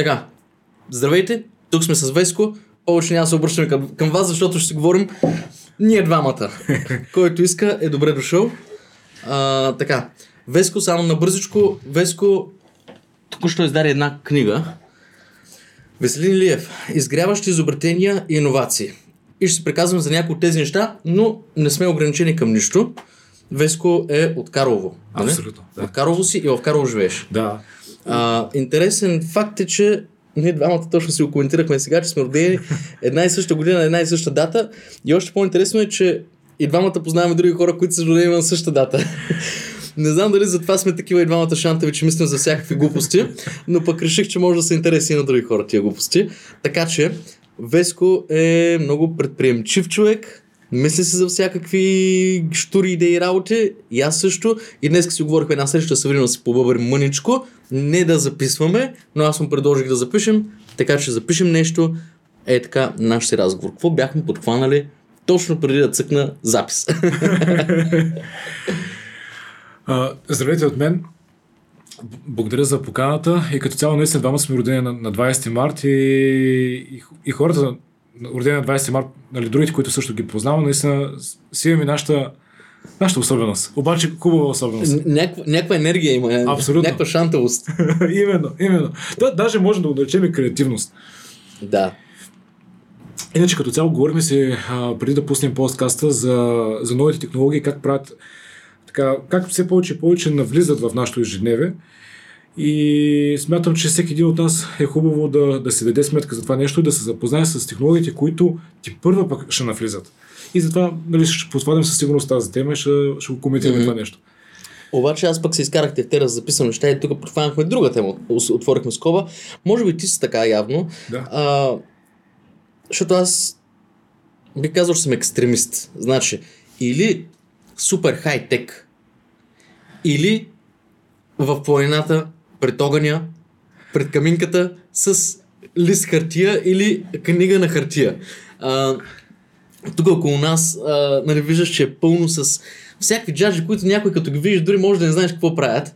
Така, здравейте, тук сме с Веско. Повече няма да се обръщаме към, към вас, защото ще си говорим ние двамата. Който иска е добре дошъл. А, така, Веско, само на бързичко. Веско току-що издаде една книга. Веселин Лиев. Изгряващи изобретения и иновации. И ще се приказвам за някои от тези неща, но не сме ограничени към нищо. Веско е от Карлово. нали? Абсолютно, да. От Карлово си и в Карлово живееш. Да. А, интересен факт е, че ние двамата точно си го коментирахме сега, че сме родени една и съща година, една и съща дата. И още по-интересно е, че и двамата познаваме други хора, които са родени на същата дата. Не знам дали затова сме такива и двамата шантави, че мислим за всякакви глупости, но пък реших, че може да са интересни и на други хора тия глупости. Така че, Веско е много предприемчив човек, мисли се за всякакви штури идеи и работи, и аз също. И днес си говорихме една среща с Саврина да си побъбрим мъничко, не да записваме, но аз му предложих да запишем, така че запишем нещо. Е така, наш разговор. Какво бяхме подхванали точно преди да цъкна запис? Здравейте от мен. Благодаря за поканата и като цяло наистина двама сме родени на, на 20 март и, и, и хората родени на 20 март, нали, другите, които също ги познавам, наистина си имаме нашата, нашата особеност. Обаче хубава особеност. някаква, някаква енергия има, Абсолютно. някаква шантавост. именно, именно. Да, даже можем да го наречем и креативност. Да. Иначе като цяло говорим си а, преди да пуснем подкаста за, за новите технологии, как правят така, как все повече и повече навлизат в нашето ежедневие. И смятам, че всеки един от нас е хубаво да, да се даде сметка за това нещо и да се запознае с технологиите, които ти първа пък ще навлизат. И затова нали, ще посвадим със сигурност тази тема и ще, ще го коментираме Мгм. това нещо. Обаче аз пък се изкарах тефтера за записвам неща и тук подхванахме друга тема. Отворихме скоба. Може би ти си така явно. Да. А, защото аз би казал, че съм екстремист. Значи, или супер хай-тек, или в планината, пред огъня, пред каминката, с лист хартия или книга на хартия. А, тук около нас, а, нали, виждаш, че е пълно с всякакви джаджи, които някой като ги вижда, дори може да не знаеш какво правят.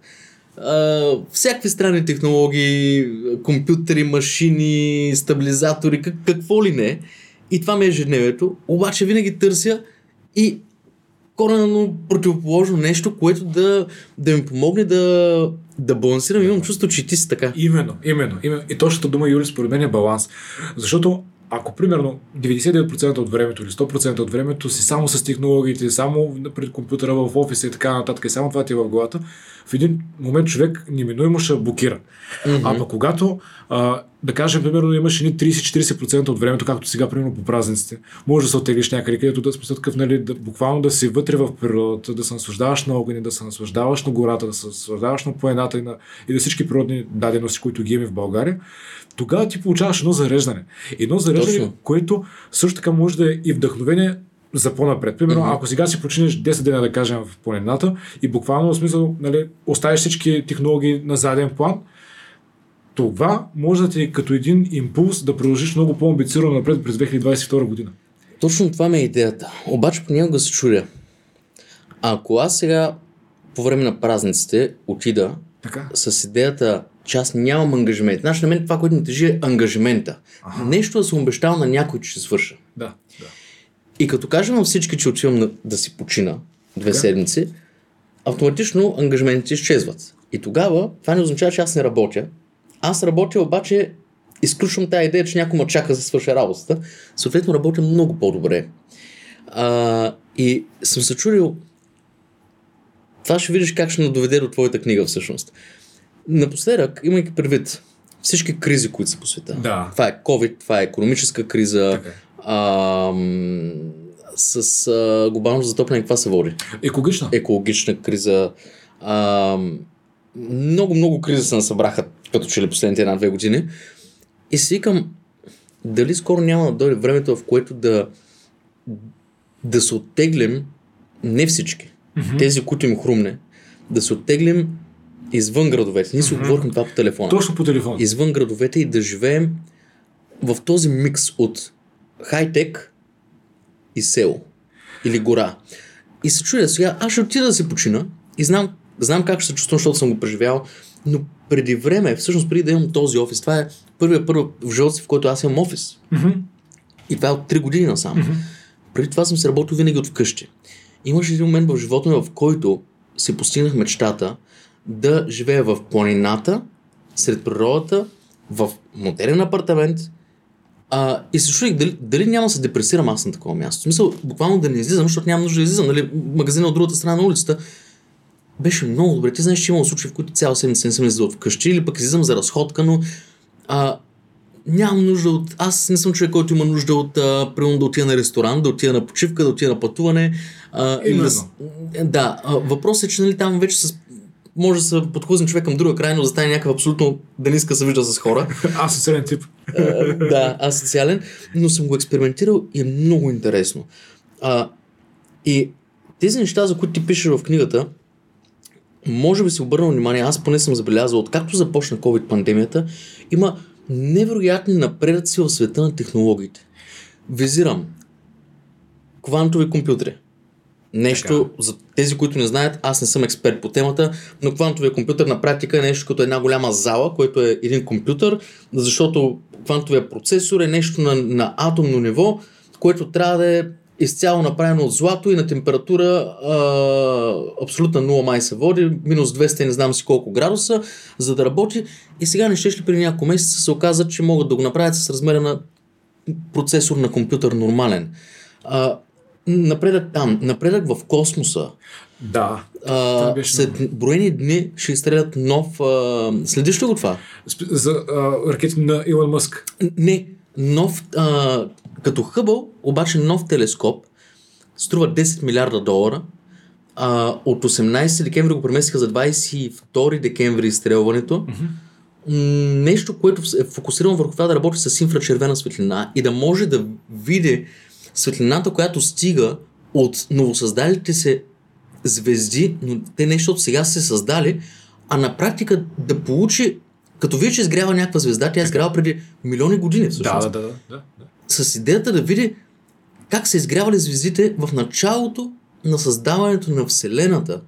А, всякакви странни технологии, компютъри, машини, стабилизатори, как, какво ли не. И това ми е ежедневието. Обаче винаги търся и коренно противоположно нещо, което да, да ми помогне да, да балансирам. Имам чувство, че ти си така. Именно, именно, именно. И точната дума, Юли, според мен е баланс. Защото ако примерно 99% от времето или 100% от времето си само с технологиите, само пред компютъра в офиса и така нататък, и само това ти е в главата, в един момент човек неминуемо ще блокира. Мгм. А пък когато, а, да кажем, примерно имаш едни 30-40% от времето, както сега, примерно по празниците, може да се оттеглиш някъде, където да смисъл такъв, нали, да, буквално да си вътре в природата, да се наслаждаваш на огъни, да се наслаждаваш на гората, да се наслаждаваш на планината и на, и на всички природни дадености, които ги имаме в България, тогава ти получаваш едно зареждане. Едно зареждане, Точно. което също така може да е и вдъхновение за по-напред. Примерно, Мгм. ако сега си починеш 10 дена, да кажем, в планината и буквално в смисъл, нали, оставиш всички технологии на заден план, това може да ти е като един импулс да продължиш много по-амбицирано напред през 2022 година. Точно това ми е идеята. Обаче понякога се чудя. Ако аз сега по време на празниците отида Така? с идеята, че аз нямам ангажимент. Значи на мен това, което ми тежи е ангажимента. Аха. Нещо да съм обещал на някой, че ще свърша. Да, да. И като кажа на всички, че отивам на, да си почина две Така. седмици, автоматично ангажиментите изчезват. И тогава това не означава, че аз не работя. Аз работя, обаче изключвам тази идея, че някой ме чака да свърша работата. Съответно работя много по-добре. А, и съм се чудил, това ще видиш как ще ме доведе до твоята книга всъщност. Напоследък, имайки предвид всички кризи, които са по света. Да. Това е COVID, това е економическа криза, Така. А, с а, глобално затопляне каква се води? Екологична. Екологична криза. А, много, много кризи се насъбраха като че ли последните една-две години. И си викам, дали скоро няма да дойде времето, в което да, да се оттеглим, не всички, Мгм. тези, които им хрумне, да се оттеглим извън градовете. Ние си Мгм. говорихме това по телефона Точно по телефон. извън градовете и да живеем в този микс от хай-тек и село или гора. И се чудя сега, аз ще отида да се почина и знам, знам как ще се чувствам, защото съм го преживял, но преди време, всъщност преди да имам този офис, това е първия първо в живота си, в който аз имам офис. Mm-hmm. И това е от 3 години насам. Mm-hmm. Преди това съм се работил винаги от вкъщи. Имаше един момент в живота ми, в който си постигнах мечтата да живея в планината, сред природата, в модерен апартамент, а, и се чудих дали, дали няма да се депресирам аз на такова място. В смисъл, буквално да не излизам, защото нямам нужда да излизам. Нали, магазина от другата страна на улицата. Беше много добре. Ти знаеш, че имало случаи, в които цяла седмица не съм излизал от вкъщи или пък излизам за разходка, но а, нямам нужда от... Аз не съм човек, който има нужда от, а, примерно, да отида на ресторант, да отида на почивка, да отида на пътуване. А, или да, да, а, въпросът е, че нали, там вече с може да се подхлъзне човек към друга крайност, да стане някакъв абсолютно да не иска да се вижда с хора. Среден тип. А, да, асоциален, но съм го експериментирал и е много интересно. А, и тези неща, за които ти пишеш в книгата, може би си обърнал внимание, аз поне съм забелязал, откакто започна COVID-пандемията, има невероятни напредъци в света на технологиите. Визирам квантови компютри. Нещо, за тези, които не знаят, аз не съм експерт по темата, но квантовия компютър на практика е нещо като една голяма зала, което е един компютър, защото квантовия процесор е нещо на, на атомно ниво, което трябва да е изцяло направено от злато и на температура а, абсолютно 0 май се води, минус 200 не знам си колко градуса, за да работи. И сега не ще ли при няколко месеца се оказа, че могат да го направят с размера на процесор на компютър нормален. А, напредък там, напредък в космоса. Да. А, след броени дни ще изстрелят нов... А, следиш ли го това? За а, ракети на Илон Мъск. Не, нов, а, като Хъбъл, обаче нов телескоп, струва 10 милиарда долара. А, от 18 декември го преместиха за 22 декември изстрелването. Mm-hmm. Нещо, което е фокусирано върху това да работи с инфрачервена светлина и да може да види светлината, която стига от новосъздалите се звезди, но те нещо от сега се създали, а на практика да получи, като вие, че изгрява някаква звезда, тя е изгрява преди милиони години всъщност Да, да, да, да, да. с идеята да види как са изгрявали звездите в началото на създаването на Вселената,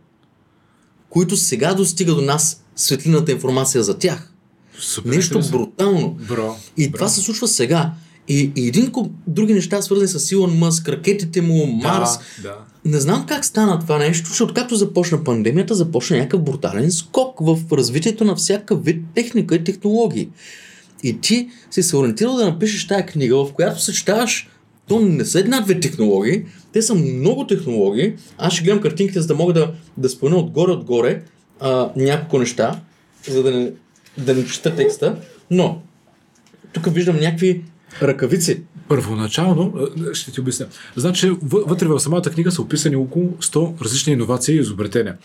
които сега достига до нас светлината информация за тях. Супер Нещо интересно. брутално. Бро. И бро. това се случва сега. И, и един куп други неща, свързани с Илон Мъск, ракетите му, Марс. Да, да. Не знам как стана това нещо, защото както започна пандемията, започна някакъв брутален скок в развитието на всякакъв вид техника и технологии. И ти си се ориентирал да напишеш тази книга, в която съчетаваш то не са една-две технологии, те са много технологии. Аз ще гледам картинките, за да мога да, да спомена отгоре-отгоре а, няколко неща, за да не, да не чета текста. Но, тук виждам някакви ръкавици. Първоначално, а, ще ти обясня. Значи, въ- вътре в самата книга са описани около 100 различни иновации и изобретения.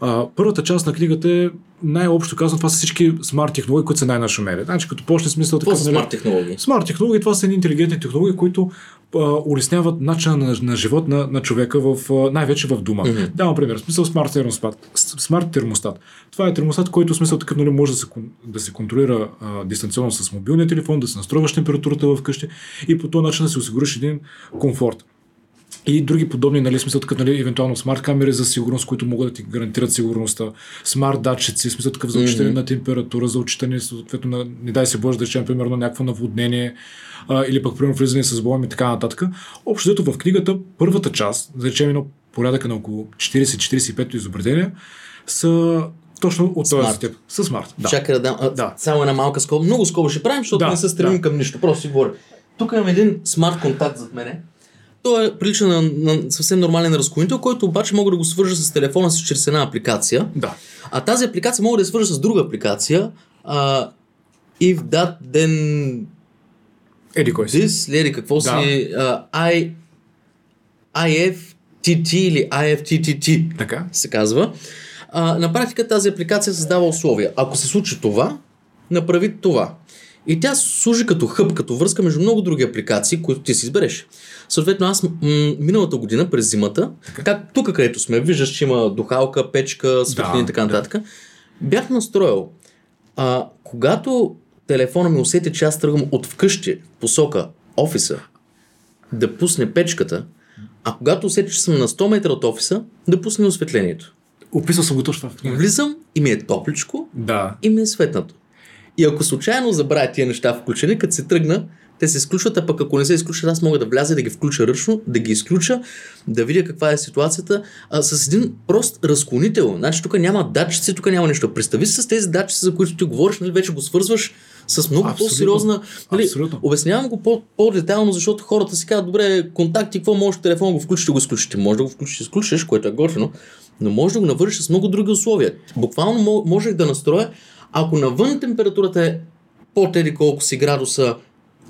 А, първата част на книгата е най-общо казано, това са всички смарт технологии, които са най-нашумели. Значи, като почне смисъл така. нали, смарт технологии. Смарт технологии, това са едни интелигентни технологии, които улесняват начина на, на живот на, на човека в, най-вече в дома. Mm-hmm. Давам пример. Смисъл смарт термостат. Смарт термостат. Това е термостат, който смисъл такъв нали, може да се, да се контролира а, дистанционно с мобилния телефон, да се настройваш температурата вкъщи и по този начин да си осигуриш един комфорт. И други подобни, нали, смисъл такъв, нали, евентуално смарт камери за сигурност, които могат да ти гарантират сигурността, смарт датчици, смисъл такъв за отчитане Мгм. на температура, за отчитане, съответно, на, не дай се Боже, да речем, примерно, някакво наводнение, а, или пък, примерно, влизане с болем и така нататък. Общо взето в книгата, първата част, да речем, едно порядъка на около 40-45 изобретения, са точно от този тип. С смарт. Да. Чакай да дам. А, Да. Само една малка скоба. Много скоба ще правим, защото Да, не се стремим да. към нищо. Просто си говоря. Тук имам един смарт контакт зад мене. Той е прилича на, на съвсем нормален разклонител, който обаче мога да го свържа с телефона си чрез една апликация. да. А тази апликация мога да я свържа с друга апликация. А, if that, then Еди кой си. this, леди какво Да. си, а, I, IFTT или IFTTT Така. се казва. А, на практика тази апликация създава условия. Ако се случи това, направи това. И тя служи като хъб, като връзка между много други апликации, които ти си избереш. Съответно, аз м- миналата година, през зимата, как, тук където сме, виждаш, че има духалка, печка, светлини Да, и така нататък, бях настроил. А, когато телефона ми усети, че аз тръгвам от вкъщи в посока офиса, да пусне печката, а когато усети, че съм на 100 метра от офиса, да пусне осветлението. Описал съм го точно. Влизам и ми е топличко, Да. и ми е светнато. И ако случайно забравя тия неща включени, като се тръгна, те се изключват, а пък ако не се изключат, аз мога да вляза и да ги включа ръчно, да ги изключа, да видя каква е ситуацията, а, с един прост разклонител. Значи тук няма датчици, тук няма нищо. Представи си с тези датчици, за които ти говориш, нали, вече го свързваш с много Абсолютно. по-сериозна. Нали, Абсолютно. обяснявам го по- по-детайлно, защото хората си казват, добре, контакти, какво можеш в телефона, го включиш, го изключиш. Ти може да го включиш, изключиш, което е готино, но може да го навършиш с много други условия. Буквално мо- можех да настроя, ако навън температурата е под еди колко си градуса,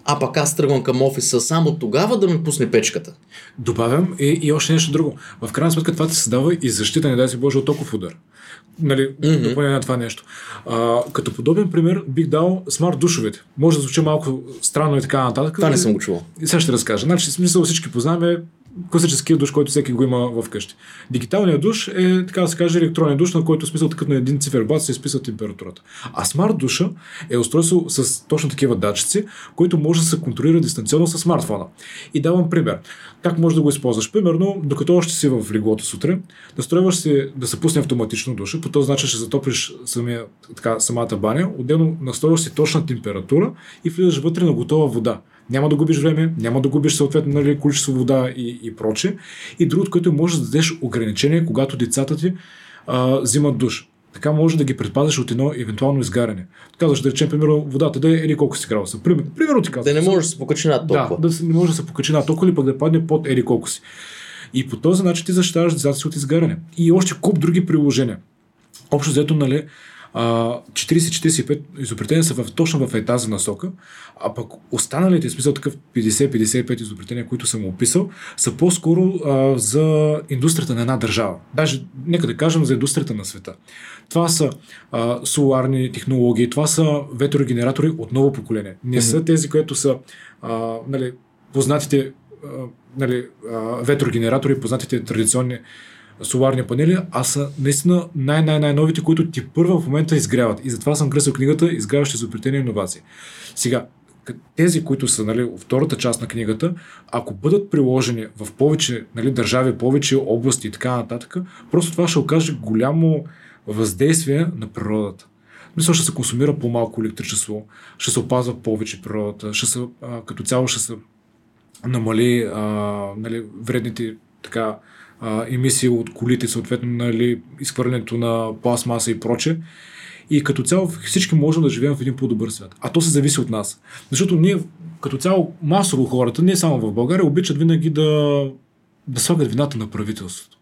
а пък аз тръгвам към офиса, само тогава да ми пусне печката. Добавям и, и още нещо друго. В крайна сметка това ти създава и защита, не дай си Боже, от токов удар. Нали, mm-hmm. допълнение на това нещо. А, като подобен пример бих дал смарт душовете. Може да звучи малко странно и така нататък. Това не съм го чувал. И сега ще разкажа. Значи, смисъл всички познаваме класическия душ, който всеки го има вкъщи. Дигиталният душ е, така да се каже, електронен душ, на който смисъл такъв на един циферблат се изписва температурата. А смарт душа е устройство с точно такива датчици, които може да се контролира дистанционно с смартфона. И давам пример. Как можеш да го използваш? Примерно, докато още си в леглото сутрин, настройваш се да се пусне автоматично душа, по този начин ще затоплиш самия, така, самата баня, отделно настройваш си точна температура и влизаш вътре на готова вода. Няма да губиш време, няма да губиш съответно нали, количество вода и, и проче. И другото, което може да дадеш ограничение, когато децата ти а, взимат душ. Така може да ги предпазиш от едно евентуално изгаряне. Казваш, да речем, примерно, водата да е или колко си градуса. Пример, примерно ти казвам. Да не може да се покачи над толкова. Да, да не може да се покачи на толкова или пък да падне под ери колко си. И по този начин ти защитаваш децата си от изгаряне. И още куп други приложения. Общо взето, нали, 40-45 изобретения са в, точно в тази насока, а пък останалите, смисъл такъв 50-55 изобретения, които съм описал, са по-скоро а, за индустрията на една държава. Даже, нека да кажем, за индустрията на света. Това са а, соларни технологии, това са ветрогенератори от ново поколение. Не са тези, които са а, нали, познатите а, нали, а, ветрогенератори, познатите традиционни соларни панели, а са наистина най-най-най-новите, които ти първа в момента изгряват. И затова съм кръсил книгата Изгряващи изобретения и иновации. Сега, тези, които са нали, втората част на книгата, ако бъдат приложени в повече нали, държави, повече области и така нататък, просто това ще окаже голямо въздействие на природата. Мисля, ще се консумира по-малко електричество, ще се опазва повече природата, ще се, а, като цяло ще се намали а, нали, вредните така, а, емисии от колите, съответно нали, изхвърлянето на пластмаса и проче. И като цяло всички можем да живеем в един по-добър свят. А то се зависи от нас. Защото ние, като цяло, масово хората, не само в България, обичат винаги да, да слагат вината на правителството.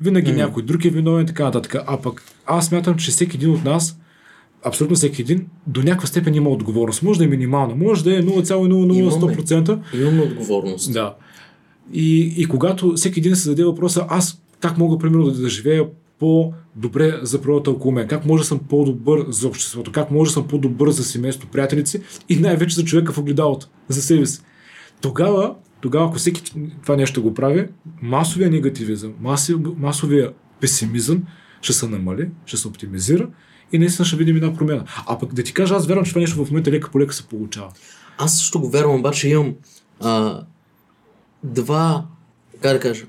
Винаги mm. някой друг е виновен, така нататък. А пък аз смятам, че всеки един от нас, абсолютно всеки един, до някаква степен има отговорност. Може да е минимална, може да е 0,001%. Имаме отговорност. Да. И, и когато всеки един се зададе въпроса, аз как мога, примерно, да, да живея по-добре за природата около мен? Как може да съм по-добър за обществото? Как може да съм по-добър за семейство, приятелици и най-вече за човека в огледалото, за себе си? Тогава, тогава, ако всеки това нещо го прави, масовия негативизъм, масовия песимизъм ще се намали, ще се оптимизира и наистина ще видим една промяна. А пък да ти кажа, аз вярвам, че това нещо в момента лека по лека се получава. Аз също го вярвам, обаче имам а, два, как да кажа,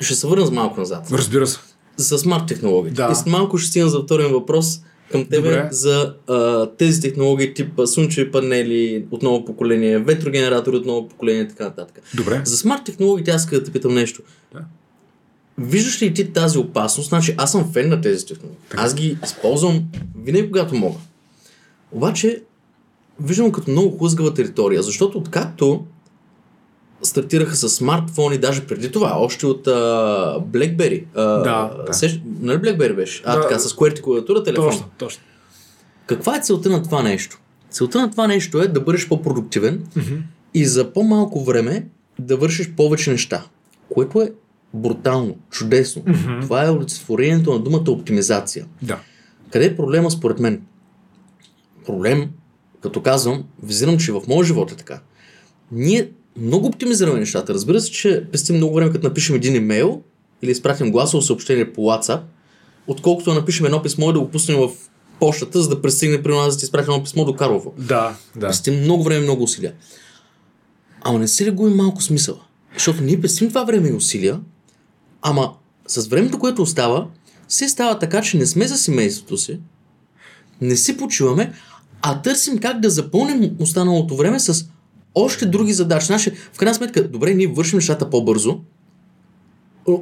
ще се върна с малко назад. Разбира се. За смарт технологиите. Да. И след малко ще стигна за втория въпрос към тебе Добре. за а, тези технологии типа слънчеви панели от ново поколение, ветрогенератори от ново поколение и така нататък. Добре. За смарт технологиите аз искам да те питам нещо. Да. Виждаш ли ти тази опасност? Значи аз съм фен на тези технологии. Аз ги използвам винаги когато мога. Обаче виждам като много хлъзгава територия, защото откакто стартираха с смартфони, даже преди това, още от а, BlackBerry. А, Да, да. Сещ, нали BlackBerry беше? А, Да. така, с QWERTY клавиатура, телефон. Точно, точно. Каква е целта на това нещо? Целта на това нещо е да бъдеш по-продуктивен и за по-малко време да вършиш повече неща, което е брутално, чудесно. Това е олицетворението на думата оптимизация. Да. Къде е проблема според мен? Проблем, като казвам, визирам, че в моя живот е така. Ние много оптимизираме нещата. Разбира се, че пестим много време, като напишем един имейл или изпратим гласово съобщение по WhatsApp, отколкото да напишем едно писмо и да го пуснем в почтата, за да пристигне при нас да ти изпратим едно писмо до Карлово. Да, да. Пестим много време, много усилия. Ама не се ли губи малко смисъла? Защото ние пестим това време и усилия, ама с времето, което остава, все става така, че не сме за семейството си, не си почиваме, а търсим как да запълним останалото време с още други задачи. Значи, в крайна сметка, добре, ние вършим нещата по-бързо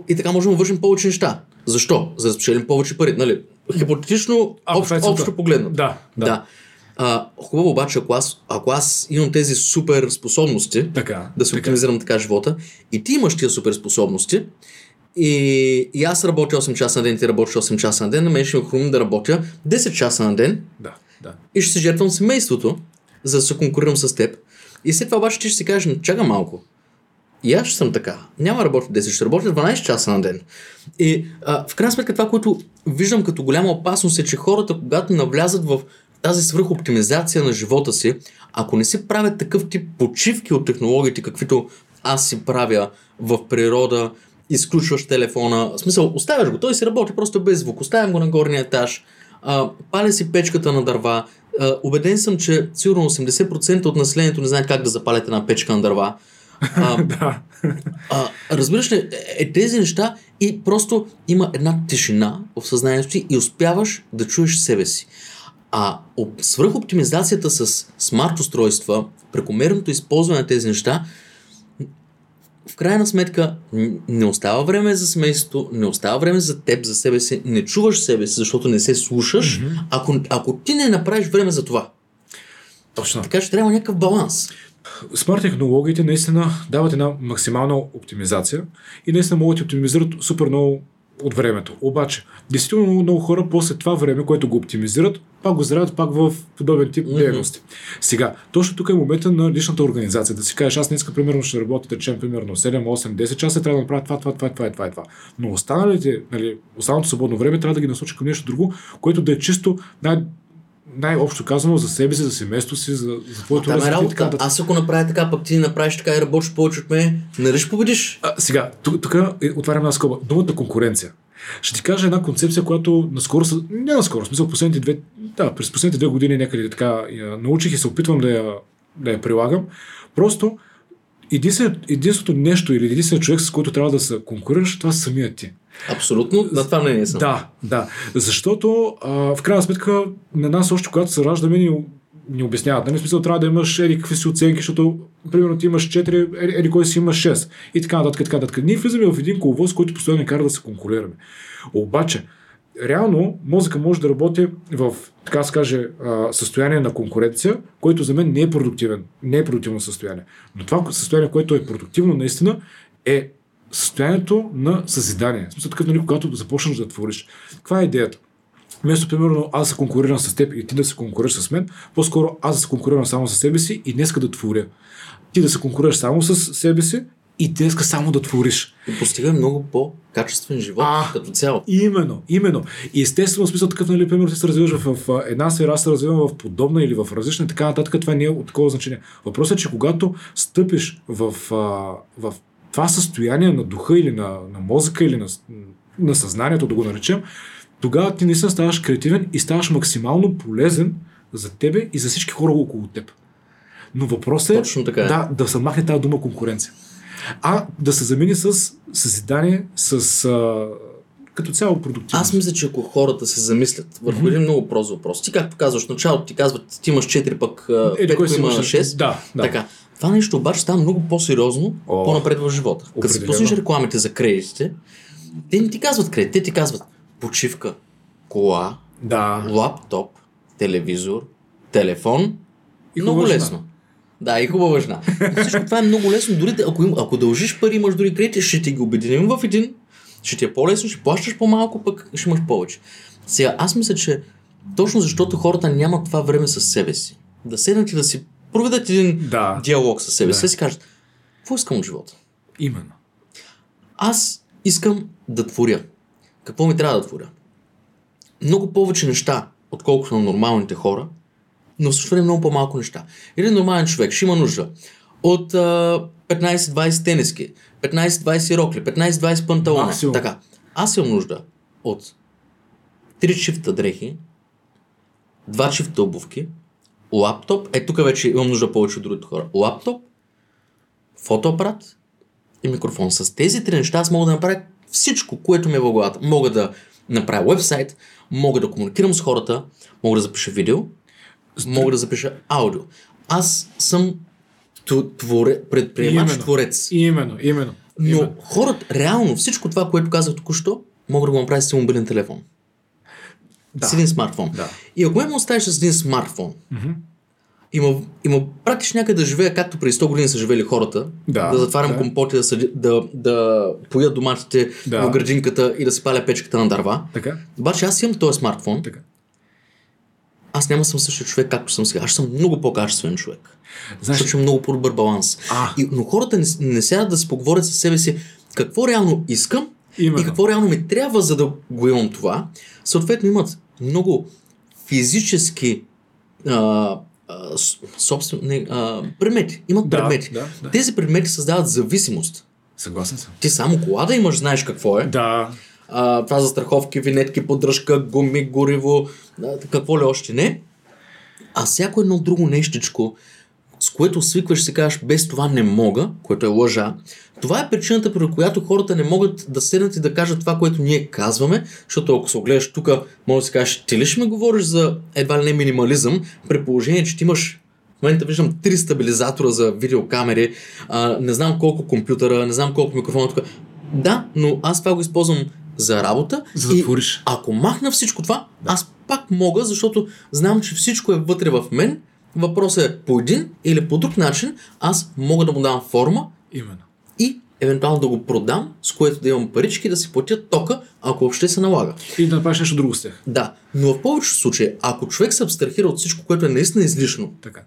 и така можем да вършим повече неща. Защо? За да спечелим повече пари. Нали? Хипотетично, А, общо, общо целта. погледнато. Да, да. да. А, хубаво обаче, ако аз, ако аз имам тези супер способности, Така. да се така. оптимизирам така живота, и ти имаш тия супер способности, и, и аз работя 8 часа на ден, ти работиш 8 часа на ден, на мен ще ми е хрумно да работя 10 часа на ден Да, да. и ще се жертвам семейството, за да се конкурирам с теб. И след това обаче ти ще си кажеш, «М, чакай малко. И аз ще съм така. Няма да работя 10, ще работя 12 часа на ден. И а, в крайна сметка това, което виждам като голяма опасност е, че хората, когато навлязат в тази свръхоптимизация на живота си, ако не си правят такъв тип почивки от технологиите, каквито аз си правя в природа, изключваш телефона, в смисъл, оставяш го, той си работи просто без звук, оставям го на горния етаж, а, паля си печката на дърва, а, убеден съм, че сигурно 80% от населението не знаят как да запалят една печка на дърва. А, да. а, разбираш ли, е, е, тези неща и просто има една тишина в съзнанието ти и успяваш да чуеш себе си. А свръхоптимизацията с смарт устройства, прекомерното използване на тези неща, в крайна сметка не остава време за семейството, не остава време за теб, за себе си, не чуваш себе си, защото не се слушаш, mm-hmm. ако, ако ти не направиш време за това. Точно. Така че трябва някакъв баланс. Смарт технологиите наистина дават една максимална оптимизация и наистина могат да оптимизират супер много от времето. Обаче, действително много, много хора после това време, което го оптимизират, пак го заравят пак в подобен тип mm-hmm. дейности. Сега, точно тук е момента на личната организация. Да си кажеш, аз днес, примерно, ще работя, речем, примерно 7, 8, 10 часа, трябва да направя това, това, това, това, това, това. Но останалите, нали, останалото свободно време трябва да ги насоча към нещо друго, което да е чисто най- най-общо казано за себе си, за семейството си, за, за твоето Там е развитие така нататък. Аз ако направя така, пък ти направиш така и работиш повече от мен, нали ще победиш? А, сега, тук, тук е, отварям една скоба. Думата конкуренция. Ще ти кажа една концепция, която наскоро, не наскоро, в смисъл последните две, да, през последните две години някъде така я научих и се опитвам да я, да я прилагам. Просто единствено, единственото нещо или единственият човек, с който трябва да се конкурираш, това самият ти. Абсолютно, на това мнение съм. Да, да. Защото а, в крайна сметка на нас още когато се раждаме ни, ни обясняват. Нали? Смисъл трябва да имаш еди какви си оценки, защото примерно ти имаш 4, еди, кой си има 6 и така нататък, така нататък. Ние влизаме в един коловоз, който постоянно кара да се конкурираме. Обаче, реално мозъка може да работи в, така се състояние на конкуренция, което за мен не е продуктивен, не е продуктивно състояние. Но това състояние, което е продуктивно наистина, е състоянието на съзидание. В смисъл такъв, нали, когато започнеш да твориш. Каква е идеята? Вместо, примерно, аз се конкурирам с теб и ти да се конкурираш с мен, по-скоро аз да се конкурирам само с себе си и днеска да творя. Ти да се конкурираш само с себе си и днеска само да твориш. И постига много по-качествен живот А. като цяло. Именно, именно. И естествено, в смисъл такъв, нали, примерно, ти се развиваш в, в, една сфера, аз се развивам в подобна или в различна, така нататък, това не е от такова значение. Въпросът е, че когато стъпиш в, а, в това състояние на духа или на, на мозъка или на, на съзнанието, да го наречем, тогава ти наистина ставаш креативен и ставаш максимално полезен за тебе и за всички хора около теб. Но въпросът е Точно така е. да, да се махне тази дума конкуренция. А да се замени с съзидание, с а, като цяло продуктивност. Аз мисля, че ако хората се замислят върху един много прост въпрос, ти както казваш, в началото ти казват, ти имаш 4, пък Еди, 5 кой си има имаш? 6. Да, да. Така. Това нещо обаче става много по-сериозно О, по-напред в живота. Като си пуснеш рекламите за кредитите, те не ти казват кредит, те ти казват почивка, кола, Да. лаптоп, телевизор, телефон. И много хубава лесно. Да, и хубава жена. Всичко това е много лесно. Дори ако, им, ако дължиш пари, имаш дори кредити, ще ти ги обединим в един. Ще ти е по-лесно, ще плащаш по-малко, пък ще имаш повече. Сега, аз мисля, че точно защото хората нямат това време с себе си, да седнат и да си проведат един Да. диалог с себе си, Да. да си кажат, какво искам от живота? Именно. Аз искам да творя. Какво ми трябва да творя? Много повече неща, отколкото на нормалните хора, но в същото много по-малко неща. Един нормален човек ще има нужда от а, 15-20 тениски, 15-20 рокли, 15-20 панталона. Максимум. Така. Аз имам нужда от 3 чифта дрехи, 2 чифта обувки, лаптоп, е тук вече имам нужда повече от другите хора, лаптоп, фотоапарат и микрофон. С тези три неща аз мога да направя всичко, което ми е в главата. Мога да направя вебсайт, мога да комуникирам с хората, мога да запиша видео, мога да запиша аудио. Аз съм творе, предприемач, Именно. творец. Именно, именно. Но именно. хората, реално, всичко това, което казах току-що, мога да го направя с мобилен телефон. Да. С един смартфон. Да. И ако ме оставиш с един смартфон, има, има пратиш някъде да живея, както преди 100 години са живели хората, Да, да затварям да. компоти, да, съди, да, да поя доматите Да. в градинката и да си паля печката на дърва. Така? Обаче аз имам този смартфон, Така. аз няма съм същия човек, както съм сега. Аз съм много по-качествен човек. Знаеш, Защото много по-добър баланс. А. И, но хората не, не сядат да си поговорят със себе си какво реално искам Именно. и какво реално ми трябва, за да го имам това. Съответно имат много физически а, а, с- собствен, не, а, предмети. Имат Да, предмети. да, да. Тези предмети създават зависимост. съгласен съм. Ти само кола да имаш, знаеш какво е. Да. А, това за страховки, винетки, поддръжка, гуми, гориво, какво ли още не. А всяко едно друго нещичко, с което свикваш и си кажеш, без това не мога, което е лъжа, това е причината, при която хората не могат да седнат и да кажат това, което ние казваме, защото ако се огледаш тук, може да си кажеш, ти ли ще ми говориш за едва ли не минимализъм, при положение, че ти имаш в момента виждам три стабилизатора за видеокамери, а, не знам колко компютъра, не знам колко микрофона тук. Да, но аз това го използвам за работа. За да и твориш. ако махна всичко това, аз пак мога, защото знам, че всичко е вътре в мен. Въпросът е по един или по друг начин, аз мога да му дам форма Именно. и евентуално да го продам, с което да имам парички да си платя тока, ако въобще се налага. И да направиш нещо друго с тях. Да, но в повечето случаи, ако човек се абстрахира от всичко, което е наистина излишно, Така.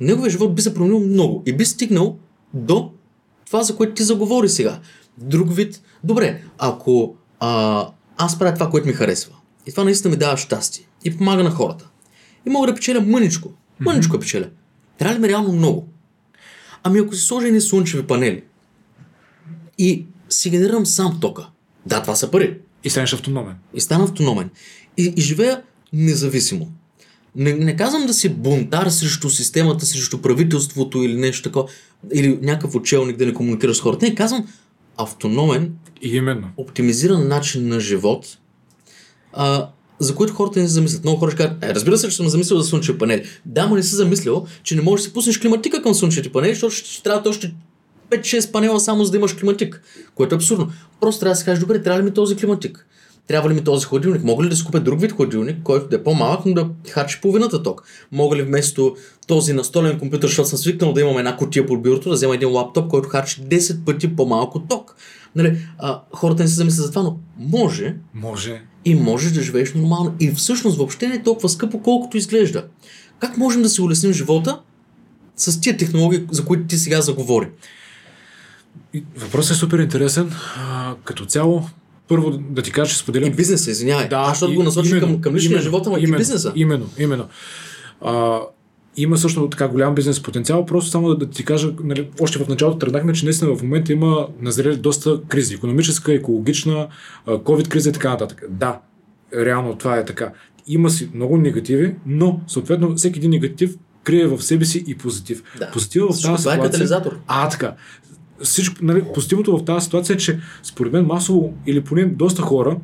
неговия живот би се променил много и би стигнал до това, за което ти заговори сега. Друг вид. Добре, ако а, аз правя това, което ми харесва, и това наистина ми дава щастие, и помага на хората, и мога да печеля мъничко, мъничко печеля, трябва ли ми реално много? Ами ако си сложа едни слънчеви панели и си генерирам сам тока, да, това са пари, И станеш автономен. и стана автономен. И, и живея независимо. Не, не казвам да си бунтар срещу системата, срещу правителството или нещо такова, или някакъв учелник да не комуникираш с хората. Не, казвам автономен, И именно. оптимизиран начин на живот, а, за който хората не се замислят. Много хора ще кажат, е, разбира се, че съм замислил за слънчеви панели. Да, но не си замислил, че не можеш да си пуснеш климатика към слънчевите панели, защото ще трябва още 5-6 панела само за да имаш климатик, което е абсурдно. Просто трябва да си кажеш, добре, трябва ли ми този климатик? Трябва ли ми този хладилник? Мога ли да си купя друг вид хладилник, който да е по-малък, но да харчи половината ток? Мога ли вместо този настолен компютър, защото съм свикнал да имам една котия под бюрото, да взема един лаптоп, който харчи 10 пъти по-малко ток? Нали, а, хората не се замислят за това, но може Може. И можеш да живееш нормално. И всъщност въобще не е толкова скъпо, колкото изглежда. Как можем да си улесним живота с тия технологии, за които ти сега заговори? И Въпросът е супер интересен. А, като цяло, първо да ти кажа, че И споделям бизнеса, извинявай. Да, Аз защото и- го именно, към, към личния живот, ама и бизнеса. Именно, именно. А, има също така голям бизнес потенциал. Просто само да, да ти кажа, нали, още в началото тръгнахме, че наистина в момента има назрели доста кризи. Економическа, екологична, а, COVID криза и така нататък. Да, реално това е така. Има си много негативи, но съответно всеки един негатив крие в себе си и позитив. Да. Позитива в Всичко тази това е ситуация... катализатор. А, така. Всичко, нали, позитивното в тази ситуация е, че според мен масово или поне доста хора,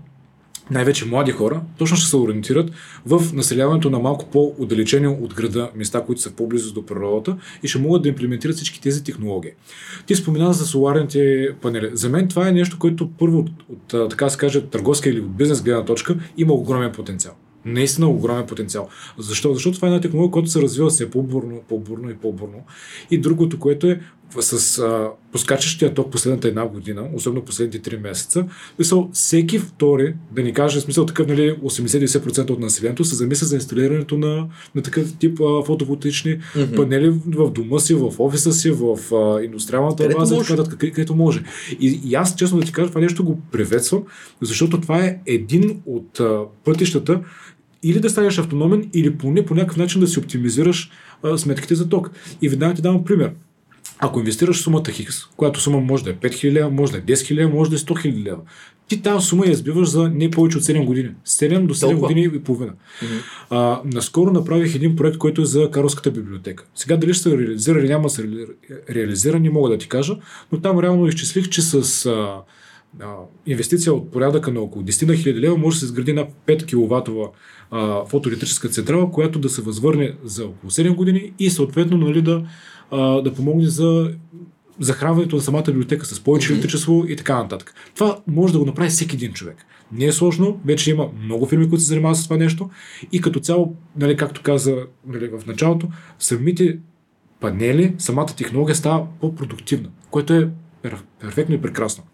най-вече млади хора, точно ще се ориентират в населяването на малко по-отдалечени от града места, които са по-близо до природата и ще могат да имплементират всички тези технологии. Ти спомена за соларните панели. За мен това е нещо, което първо от, от така се каже, търговска или от бизнес гледна точка има огромен потенциал. Наистина огромен потенциал. Защо? Защото това е една технология, която се развива все по-бурно, по-бурно и по-бурно. И другото, което е с а, поскачащия ток последната една година, особено последните 3 месеца, смисъл, всеки втори, да ни каже, смисъл такъв, нали, 80-90% от населението се замисля за инсталирането на, на такъв тип а, фотоволтични Мгм. панели в дома си, в офиса си, в а, индустриалната Където база, може. така нататък, къде- където може. И, и аз, честно да ти кажа, това нещо го приветствам, защото това е един от а, пътищата или да станеш автономен, или поне по някакъв начин да си оптимизираш а, сметките за ток. И веднага ти давам пример. Ако инвестираш сумата Хикс, която сума може да е 5000 лева, може да е 10 000 лева, може да е 100 000 лева, ти тази сума я избиваш за не повече от 7 години. 7 до 7 Толкова? години и половина. А, наскоро направих един проект, който е за Карлската библиотека. Сега дали ще се реализира или няма да се реали- реализира, не мога да ти кажа, но там реално изчислих, че с а, а, инвестиция от порядъка на около 10 на хиляди лева може да се изгради една 5 киловатова а, фотоелектрическа централа, която да се възвърне за около 7 години и съответно нали, да, а, да помогне за захранването на самата библиотека с повече електричество и така нататък. Това може да го направи всеки един човек. Не е сложно, вече има много фирми, които се занимават с това нещо и като цяло, нали, както каза нали, в началото, самите панели, самата технология става по-продуктивна, което е перф- перфектно и прекрасно.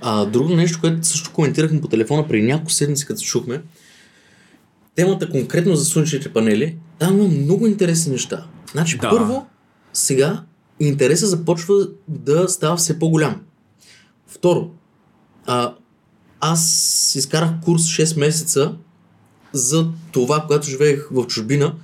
А, друго нещо, което също коментирахме по телефона преди няколко седмици, като се чухме, темата конкретно за слънчевите панели, там има много интересни неща. Значи, Да. първо, сега интересът започва да става все по-голям. Второ, а, аз изкарах курс 6 месеца за това, когато живеех в чужбина,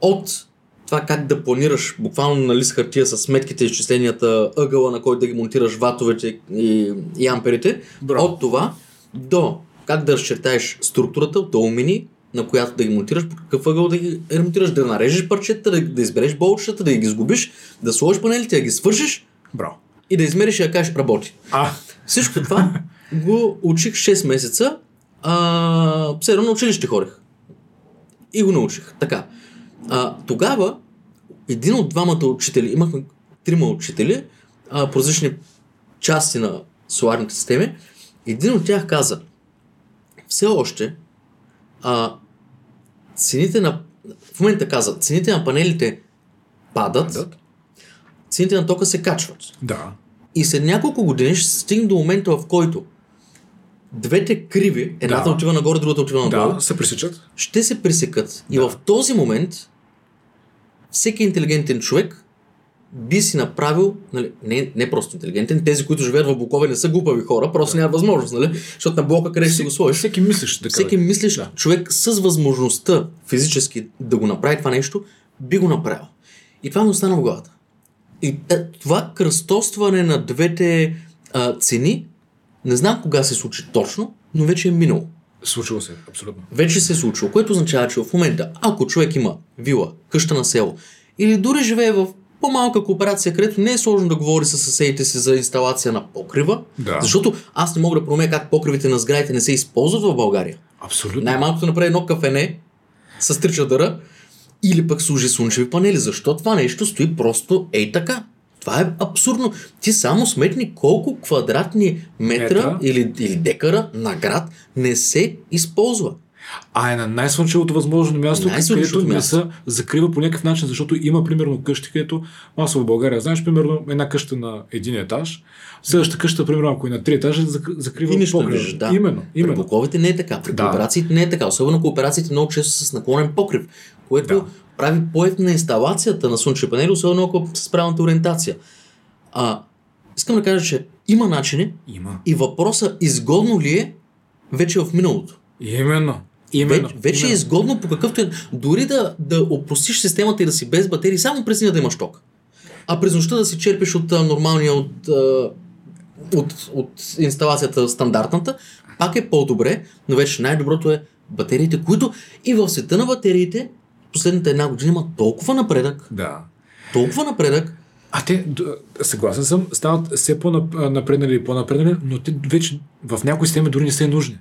от това как да планираш буквално на лист хартия с сметките, изчисленията, ъгъла, на който да ги монтираш ватовете и, и амперите, Браво. от това до как да разчертаеш структурата от алумини, на която да ги монтираш, по какъв ъгъл да ги ремонтираш, да нарежеш парчета, да, да избереш болчетата, да ги изгубиш, да сложиш панелите, да ги свършиш Браво. и да измериш и да кажеш работи. А, Всичко това го учих 6 месеца, а, все едно на училище ходех. И го научих. Така. А, тогава един от двамата учители, имахме трима учители а, по различни части на соларните системи, един от тях каза, все още а, цените на... В момента каза, цените на панелите падат, да. цените на тока се качват. да. И след няколко години ще стигне до момента, в който двете криви, едната Да. отива нагоре, другата отива нагоре, Да, се пресичат. ще се пресекат. И Да. в този момент всеки интелигентен човек би си направил, нали, не, не просто интелигентен, тези, които живеят в блокове не са глупави хора, просто няма възможност, нали? Защото на блока къде ще си го сложиш. Всеки мислиш така. Всеки мислиш, Да. човек с възможността физически да го направи това нещо, би го направил. И това ми остана в главата. И е, това кръстосване на двете а, цени, не знам кога се случи точно, но вече е минало. Случило се, абсолютно. Вече се е случило, което означава, че в момента, ако човек има вила, къща на село, или дори живее в по-малка кооперация, където не е сложно да говори с съседите си за инсталация на покрива, Да. защото аз не мога да променя как покривите на сградите не се използват в България. Абсолютно. Най-малкото направи едно кафене с три чадъра или пък служи слънчеви панели. Защо това нещо стои просто ей така? Това е абсурдно. Ти само сметни колко квадратни метра Метра. или, или декара на град не се използва. А е на най-слънчевото възможно място, където не се закрива по някакъв начин, защото има примерно къщи, където масово в България, знаеш, примерно една къща на един етаж, следващата къща, примерно, ако е на три етажа, зак- закрива И нищо не покрива. виждаш, да. Именно, При именно. блоковете не е така. При Да. кооперациите не е така. Особено кооперациите много често са с наклонен покрив, което Да. прави по-ефтина инсталацията на слънчеви панели, особено ако с правилната ориентация. А, искам да кажа, че има начини Има. и въпроса изгодно ли е вече в миналото. Именно. Именно. Вече, вече е именно. изгодно по какъвто е. Дори да, да опростиш системата и да си без батерии, само през деня да имаш ток. А през нощта да си черпиш от а, нормалния, от, а, от, от инсталацията стандартната, пак е по-добре, но вече най-доброто е батериите, които и в света на батериите последната една година има толкова напредък, Да. толкова напредък, А те, съгласен съм, стават все по-напреднали и по-напреднали, но те вече в някои системи дори не са нужни.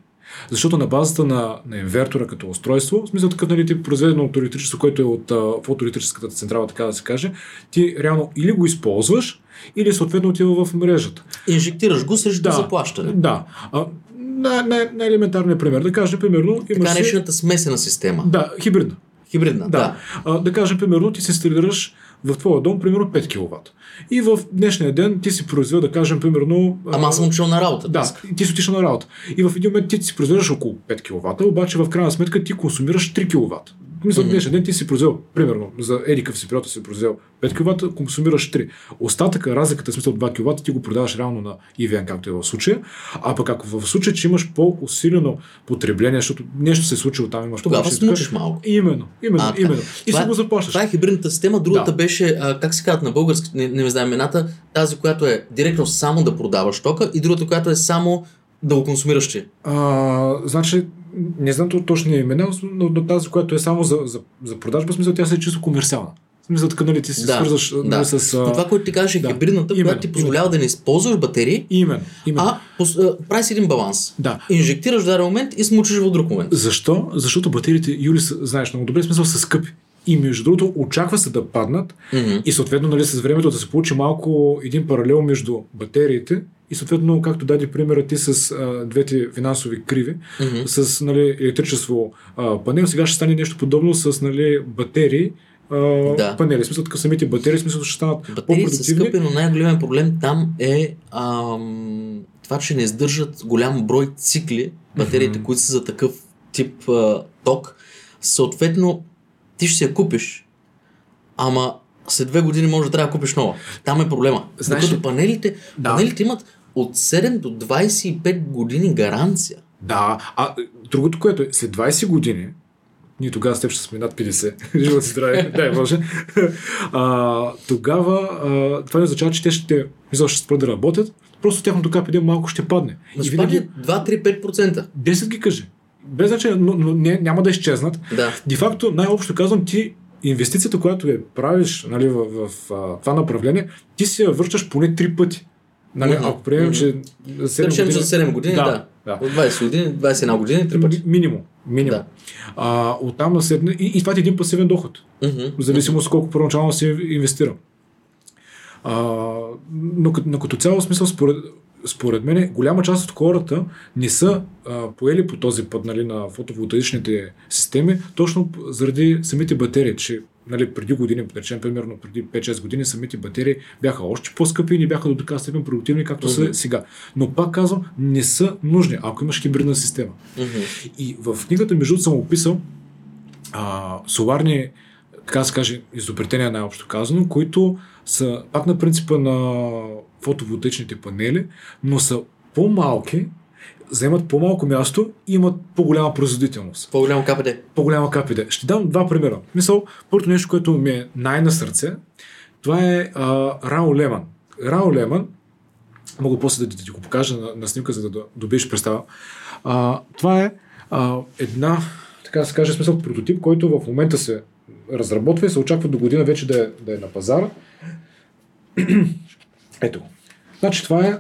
Защото на базата на, на инвертора като устройство, в смисъл такъв нали, тип произведено от електричество, което е от а, фотоелектрическата централа, така да се каже, ти реално или го използваш, или съответно отива в мрежата. инжектираш го срещу Да. заплащане. Да. А, най- най- най-елементарният пример, да кажем, примерно, имаш Така наречената смесена система. Да, хибридна. Хибридна. Да. Да. А, да кажем, примерно, ти се инсталираш в твоя дом, примерно 5 кВт. И в днешния ден ти си произвел, да кажем, примерно... Ама аз съм учил на работа. Да, ти си отишъл на работа. И в един момент ти си произвеждаш около 5 кВт, обаче в крайна сметка ти консумираш 3 кВт. Мисля, mm-hmm. днешния ден ти си произвел, примерно, за еди къв си период си произвел 5 кВт, консумираш 3. Остатъка, разликата, смисъл 2 кВт, ти го продаваш реално на EVN, както е в случая. А пък ако в случая, че имаш по-усилено потребление, защото нещо се е случило там, имаш Тогава смучиш малко. Именно, именно, А, именно. И Това си е- го заплащаш. Това е хибридната система, другата Да. беше, а, как се казват на български, не, не знам имената, тази, която е директно само да продаваш тока и другата, която е само да го консумираш ти. А, значи, не знам то- точния имена, но, но тази, която е само за, за, за продажба, смисъл тя се е чисто комерциална. смисъл така, нали, ти се свързваш да. нали, с... А... Това, което ти кажеш е да. хибридната, Именно, която ти позволява да не използваш батерии, Именно, именно. а пос, прави си един баланс. Да. Инжектираш в даден момент и смучиш в друг момент. Защо? Защото батериите, Юли, знаеш много добре, смисъл са скъпи. И между другото, очаква се да паднат Мгм. и съответно нали, с времето да се получи малко един паралел между батериите и съответно, както даде примера ти с а, двете финансови криви, Мгм. с нали, електричество а, панел, сега ще стане нещо подобно с нали, батерии, а, Да. панели. В смисъл, така самите батерии, в смисъл ще станат Батериите са по-продуктивни. скъпи, но най-големият проблем там е ам, това, че не издържат голям брой цикли, батериите, Мгм. които са за такъв тип а, ток. Съответно, ти ще си я купиш, ама след две години може да трябва да купиш нова. Там е проблема. Знаеш Докато ли- панелите, Да. панелите имат от 7 до 25 години гаранция. Да, а другото, което е, след 20 години, ние тогава с теб ще сме над 50, живот си здраве, дай Боже, а, тогава а, това не означава, че те ще, мисля, ще спрат да работят, просто тяхното КПД малко ще падне. Но и винаги падне 2-3-5%. 10 ги кажи. Без значение, но, но не, няма да изчезнат. Да. Де факто, най-общо казвам, ти инвестицията, която я правиш нали, в, в, в това направление, ти си я връщаш поне 3 пъти. Нали, Мгм, ако приемем, мгм. че Да 7 речем, че за 7 години, да. Да, да. От 20 години, 21 години, три пъти. Минимум. Минимум. Да. А, оттам на седне, и, и това е един пасивен доход. Мгм. В зависимост колко първоначално си инвестирал. А, но, но като цяло смисъл, според, според мен, голяма част от хората не са а, поели по този път нали, на фотоволтаичните системи, точно заради самите батерии, че нали, преди години, да речем, примерно преди 5-6 години, самите батерии бяха още по-скъпи и не бяха до така степен продуктивни, както са сега. Но пак казвам, не са нужни, ако имаш хибридна система. И в книгата, между другото, съм описал а, соларни, така се каже, изобретения най-общо казано, които са пак на принципа на фотоволтаичните панели, но са по-малки, вземат по-малко място и имат по-голяма производителност. По-голямо КПД. По-голяма КПД. Ще дам два примера. Мисъл, първото нещо, което ми е най-на сърце, това е а, Рао Леман. Рао Леман, мога после да ти, го покажа на, на снимка, за да, да добиеш представа. А, това е а, една, така да се каже, смисъл прототип, който в момента се разработва и се очаква до година вече да е, да е на пазара. Ето го. Значи това е...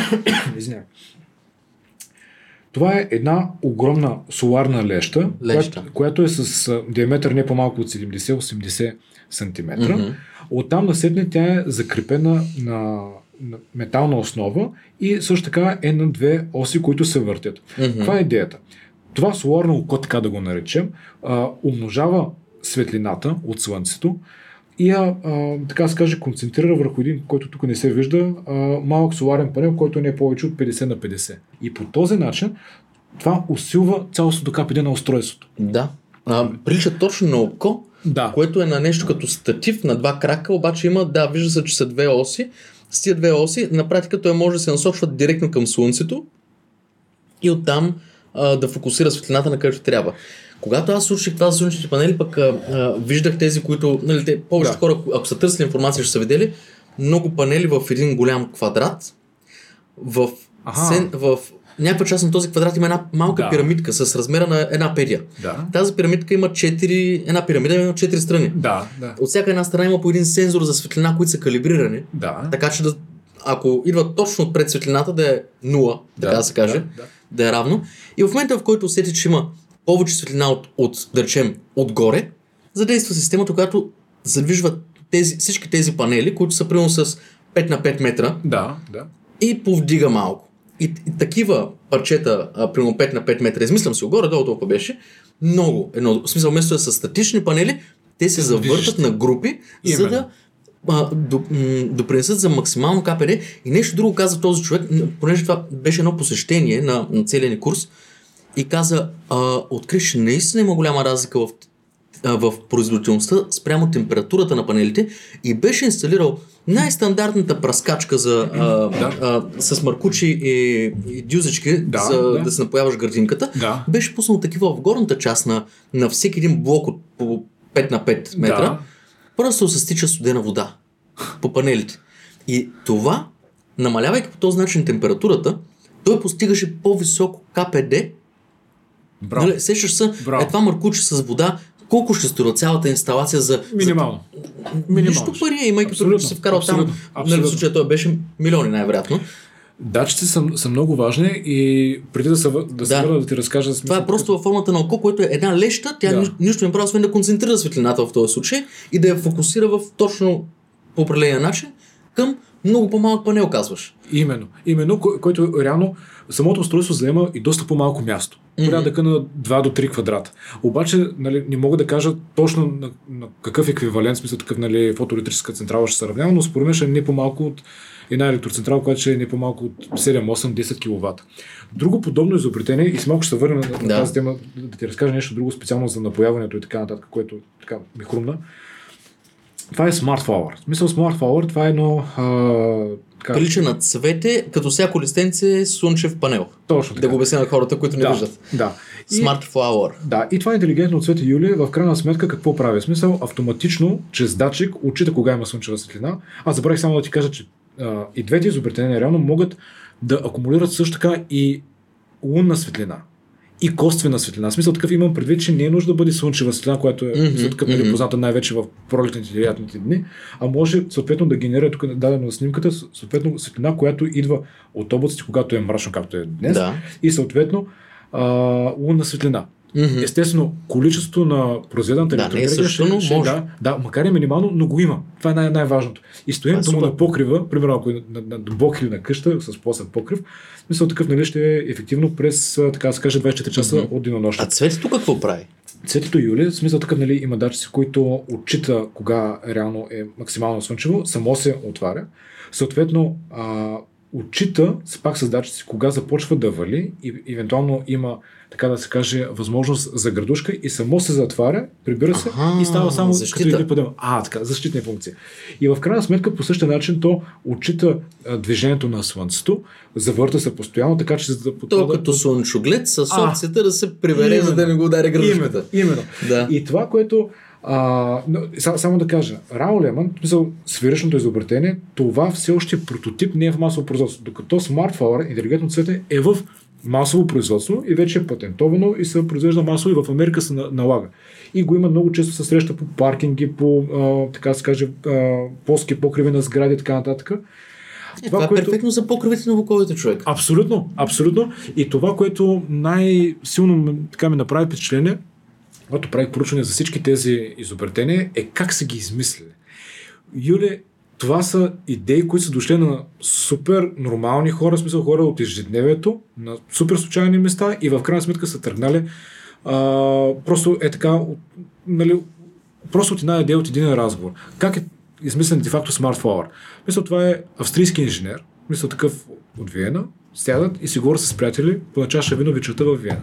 Извинявай. Това е една огромна соларна леща, Леща. Която, която е с диаметър не по-малко от 70-80 см. Мгм. Оттам насетне тя е закрепена на, на метална основа и също така е на две оси, които се въртят. Мгм. Това е идеята. Това соларно око, така да го наречем, а, умножава светлината от Слънцето и я, а, така да се каже, концентрира върху един, който тук не се вижда, а, малък соларен панел, който не е повече от 50 на 50. И по този начин това усилва цялостното КПД на устройството. Да. А, прилича точно на око, Да. което е на нещо като статив на два крака, обаче има, да, вижда се, че са две оси. С тия две оси, на практика той може да се насочва директно към Слънцето и оттам а, да фокусира светлината на където трябва. Когато аз слушах това за слънчевите панели, пък а, а, виждах тези, които, нали, те, повечето Да. хора, ако са търсили информация, ще са видели много панели в един голям квадрат. В, Аха. сен, в някаква част на този квадрат има една малка Да. пирамидка с размера на една педия. Да. Тази пирамидка има 4, една пирамида има 4 страни. Да, да. От всяка една страна има по един сензор за светлина, които са калибрирани, Да. така че да, ако идва точно отпред светлината, да е 0, така да се каже, Да, да. да е равно. И в момента, в който усети, че има повече светлина от, от да речем, отгоре, задейства системата, която задвижва тези, всички тези панели, които са примерно с 5 на 5 метра Да, да. и повдига малко. И, и такива парчета, а, примерно 5 на 5 метра, измислям си го горе, долу толкова беше, много. Едно, в смисъл, вместо да са статични панели, те се завъртат на групи, за Именно. да а, до, м, допринесат за максимално КПД. И нещо друго каза този човек, понеже това беше едно посещение на, на целия ни курс, и каза, а, откри, че наистина има голяма разлика в, а, в производителността спрямо температурата на панелите и беше инсталирал най-стандартната праскачка за, а, Да. а, с маркучи и, и дюзички, Да, за да. да. се напояваш градинката. Да. Беше пуснал такива в горната част на, на всеки един блок от по 5 на 5 метра. Да. Просто се стича студена вода по панелите. И това, намалявайки по този начин температурата, той постигаше по-високо КПД. Браво. Нали, сещаш се, Браво. е това маркуче с вода, колко ще струва цялата инсталация за, Минимално. нищо пари, е, имайки предвид, че се вкарал там. абсолютно, Нали, в случая той беше милиони най-вероятно. Датчици са, са много важни и преди да се, да, се Да. върна да ти разкажа смисъл, Това е просто във формата на око, което е една леща, тя Да. ни- нищо не прави, освен да концентрира светлината в този случай и да я фокусира в точно по определения начин към много по-малък панел, казваш. Именно. Именно, кой- който реално самото устройство заема и доста по-малко място. Порядъка на 2 до 3 квадрата. Обаче нали, не мога да кажа точно на, на какъв еквивалент, смисъл такъв нали, фотоелектрическа централа ще се равнява, но според мен ще е не по-малко от една електроцентрала, която ще е не по-малко от 7, 8, 10 кВт. Друго подобно изобретение, и с малко ще се върна на, на Да. тази тема, да ти разкажа нещо друго специално за напояването и така нататък, което така ми хрумна. Това е Smart Flower. Смисъл Smart Flower, това е едно а, така, Прилича на цвете, като всяко листенце слънчев панел. точно така. Да го обясня на хората, които не да, виждат. Да. И, Smart Flower. да, и това интелигентно цвете Юли в крайна сметка какво прави? В смисъл автоматично, чрез датчик, отчита кога има слънчева светлина. Аз забравих само да ти кажа, че а, и двете изобретения реално могат да акумулират също така и лунна светлина. И косвена светлина. В смисъл такъв имам предвид, че не е нужда да бъде слънчева светлина, която е mm-hmm, такъв, нали, мгм. позната най-вече в пролетните и лятните дни, а може съответно да генерира тук дадено на снимката, съответно светлина, която идва от облаците, когато е мрачно, както е днес, Да. и съответно а, лунна светлина. Мгм. Естествено, количеството на произведената Да, не е електроенергия също, но ще, може. да, да, макар и минимално, но го има. Това е най- най-важното. И стоянето Това е му на покрива, примерно ако е на, на, на блок или на къща с плосен покрив, мисля такъв нали, ще е ефективно през, така да се каже, 24 часа Мгм. от денонощие. А цветето какво прави? Цветето Юли, в смисъл такъв, нали, има датчици, които отчита кога реално е максимално слънчево, само се отваря. Съответно, а, отчита с пак с датчици кога започва да вали и евентуално има, така да се каже, възможност за градушка и само се затваря, прибира се Аха, и става само защита. като един подем. А, така, защитна функция. И в крайна сметка по същия начин то отчита движението на Слънцето, завърта се постоянно, така че за да То подпада- като слънчоглед с А, опцията да се прибере, именно. за да не го удари градушката. Именно, именно. Да. И това, което а, но, са- само да кажа, Рао Леман, смисъл, сферичното изобретение, това все още е прототип, не е в масово производство. Докато Flower, интелигентно цвете, е в масово производство и вече е патентовано и се произвежда масово и в Америка се на- налага. И го има много често се среща по паркинги, по, а, така се каже, а, плоски покриви на сгради и така нататък. Е, това, е перфектно за покривите на буковете човек. Абсолютно, абсолютно. И това, което най-силно така ми направи впечатление, когато правих поручване за всички тези изобретения, е как са ги измислили. Юле, това са идеи, които са дошли на супер нормални хора, в смисъл хора от ежедневието, на супер случайни места и в крайна сметка са тръгнали а, просто е така, от, нали, просто от една идея, от един разговор. Как е измислен де-факто Smart Flower? Мисля, това е австрийски инженер, мисля такъв от Виена, сядат и си говорят с приятели по на чаша вино вечерта в Виена.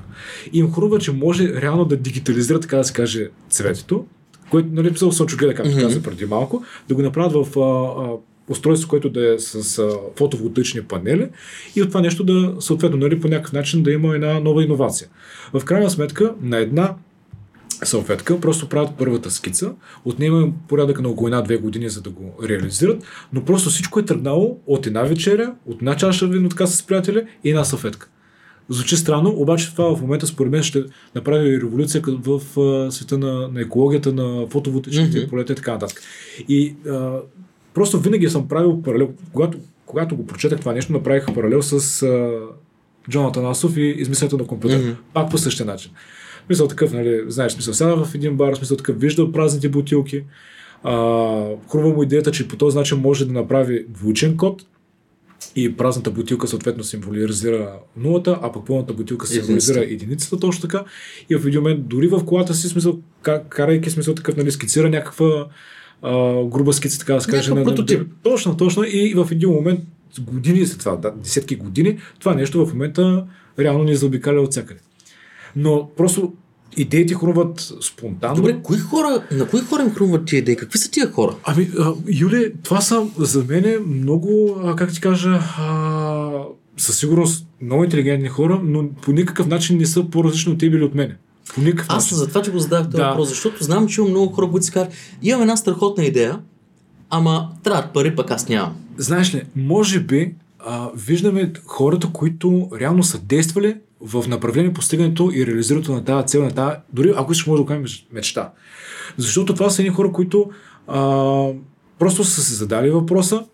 И им хрумва, че може реално да дигитализира, така да се каже, цветето, което, нали, писал слънчогледа, както Мгм. каза преди малко, да го направят в а, а, устройство, което да е с а, фотоволтаични панели и от това нещо да, съответно, нали, по някакъв начин да има една нова иновация. В крайна сметка, на една салфетка, просто правят първата скица, отнема порядък на около една-две години, за да го реализират, но просто всичко е тръгнало от една вечеря, от една чаша вино така с приятели и една салфетка. Звучи странно, обаче това в момента според мен ще направи революция в света на, на екологията, на фотоволтичните Мгм. mm-hmm. полета и така нататък. И а, просто винаги съм правил паралел, когато, когато го прочетах това нещо, направих паралел с а, Джонатан Асов и измисленето на компютър. Мгм. Пак по същия начин. Мисъл такъв, нали, знаеш, смисъл, сяда в един бар, смисъл такъв, вижда празните бутилки. А, хрумва му идеята, че по този начин може да направи двучен код и празната бутилка съответно символизира нулата, а пък пълната бутилка символизира Единицата. единицата точно така. И в един момент, дори в колата си, смисъл, ка- карайки смисъл такъв, нали, скицира някаква а, груба скица, така да се каже. На- на- прототип. Точно, точно. И в един момент, години след това, да, десетки години, това нещо в момента реално ни заобикаля от всякъде. Но просто идеите хрумват спонтанно. Добре, кои хора, на кои хора им хрумват тия идеи? Какви са тия хора? Ами, а, Юле, това са за мен много, а, как ти кажа, а, със сигурност много интелигентни хора, но по никакъв начин не са по-различни от теб или от мене. По никакъв Аз съм за това, че го задах този Да. въпрос, защото знам, че има много хора, които си казват, имам една страхотна идея, ама трябват пари, пък аз нямам. Знаеш ли, може би а, виждаме хората, които реално са действали в направление постигането и реализирането на тази цел, на тази, дори ако искаш може да го кажем мечта. Защото това са едни хора, които А, просто са се задали въпроса,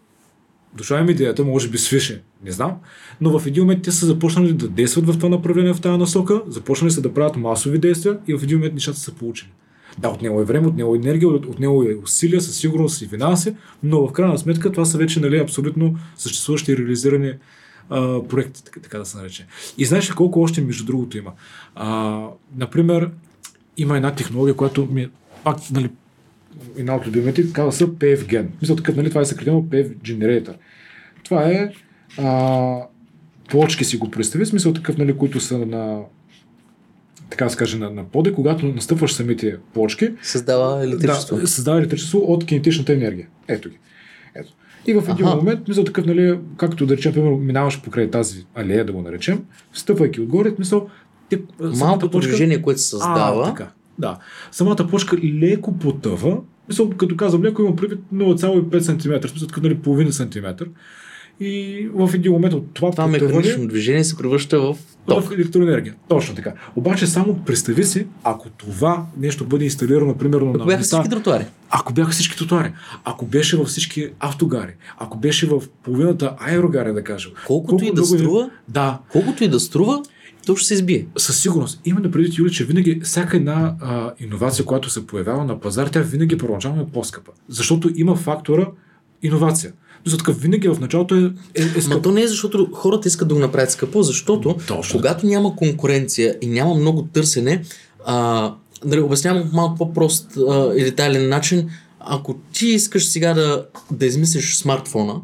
дошла им идеята, може би свише, не знам, но в един момент те са започнали да действат в това направление, в тази насока, започнали са да правят масови действия и в един момент нещата са получили. Да, от него е време, от него е енергия, от, него е усилия, със сигурност и финанси, но в крайна сметка това са вече нали, абсолютно съществуващи и реализирани а, проекти, така, така да се нарече. И знаеш ли колко още между другото има? А, например, има една технология, която ми е пак, нали, една от любимите, казва се PF Мисля такъв, нали, това е съкратено PF Generator. Това е а, плочки си го представи, смисъл такъв, нали, които са на така да се каже, на, на поде, когато настъпваш самите плочки. Създава електричество. Да, създава електричество от кинетичната енергия. Ето ги. Ето. И в един Аха. момент, мисля такъв, нали, както да речем, примерно, минаваш покрай тази алея, да го наречем, стъпвайки отгоре, мисъл, Малкото почка... движение, което се създава. А, така. Да. Самата почка леко потъва. Мисъл, като казвам леко, има предвид 0,5 см, смисъл, като нали, половина сантиметър. И в един момент от това, това механично движение се превръща в ток. В електроенергия. Точно така. Обаче само представи си, ако това нещо бъде инсталирано, примерно ако на бяха всички тротуари. Ако бяха всички тротуари. Ако беше във всички автогари. Ако беше в половината аерогари, да кажем. Колкото Колко и да струва, да. колкото и да струва, то ще се избие. Със сигурност. Именно преди Юли, че винаги всяка една а, иновация, която се появява на пазар, тя винаги първоначално е по-скъпа. Защото има фактора иновация. За такъв винаги в началото е, е, е скъпо. Но то не е защото хората искат да го направят скъпо, защото Точно. когато няма конкуренция и няма много търсене, а, нали, обяснявам малко по-прост а, и детайлен начин, ако ти искаш сега да, да измислиш смартфона,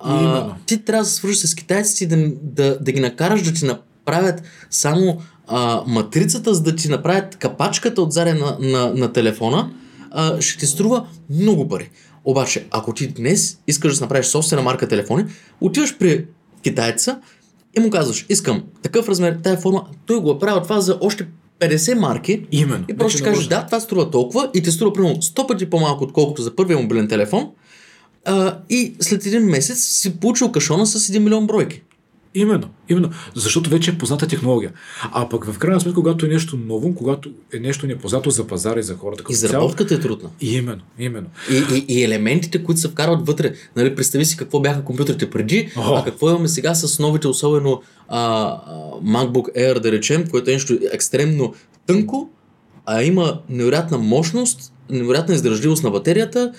а, ти трябва да се свържеш с китайците и да, да, да ги накараш да ти направят само а, матрицата, за да ти направят капачката отзаре на, на, на телефона, а, ще ти струва много пари. Обаче, ако ти днес искаш да направиш собствена марка телефони, отиваш при китайца и му казваш, искам такъв размер, тая форма, той го е правил това за още 50 марки. Именно. И просто ще кажеш, да, това струва толкова и те струва примерно 100 пъти по-малко, отколкото за първия мобилен телефон. А, и след един месец си получил кашона с 1 милион бройки. Именно, именно. Защото вече е позната технология. А пък в крайна сметка, когато е нещо ново, когато е нещо непознато за пазара и за хората. И заработката е трудна. Именно, именно. И, и, и елементите, които се вкарват вътре. Нали, представи си какво бяха компютрите преди, О. а какво имаме сега с новите, особено а, MacBook Air, да речем, което е нещо екстремно тънко, а има невероятна мощност, невероятна издържливост на батерията,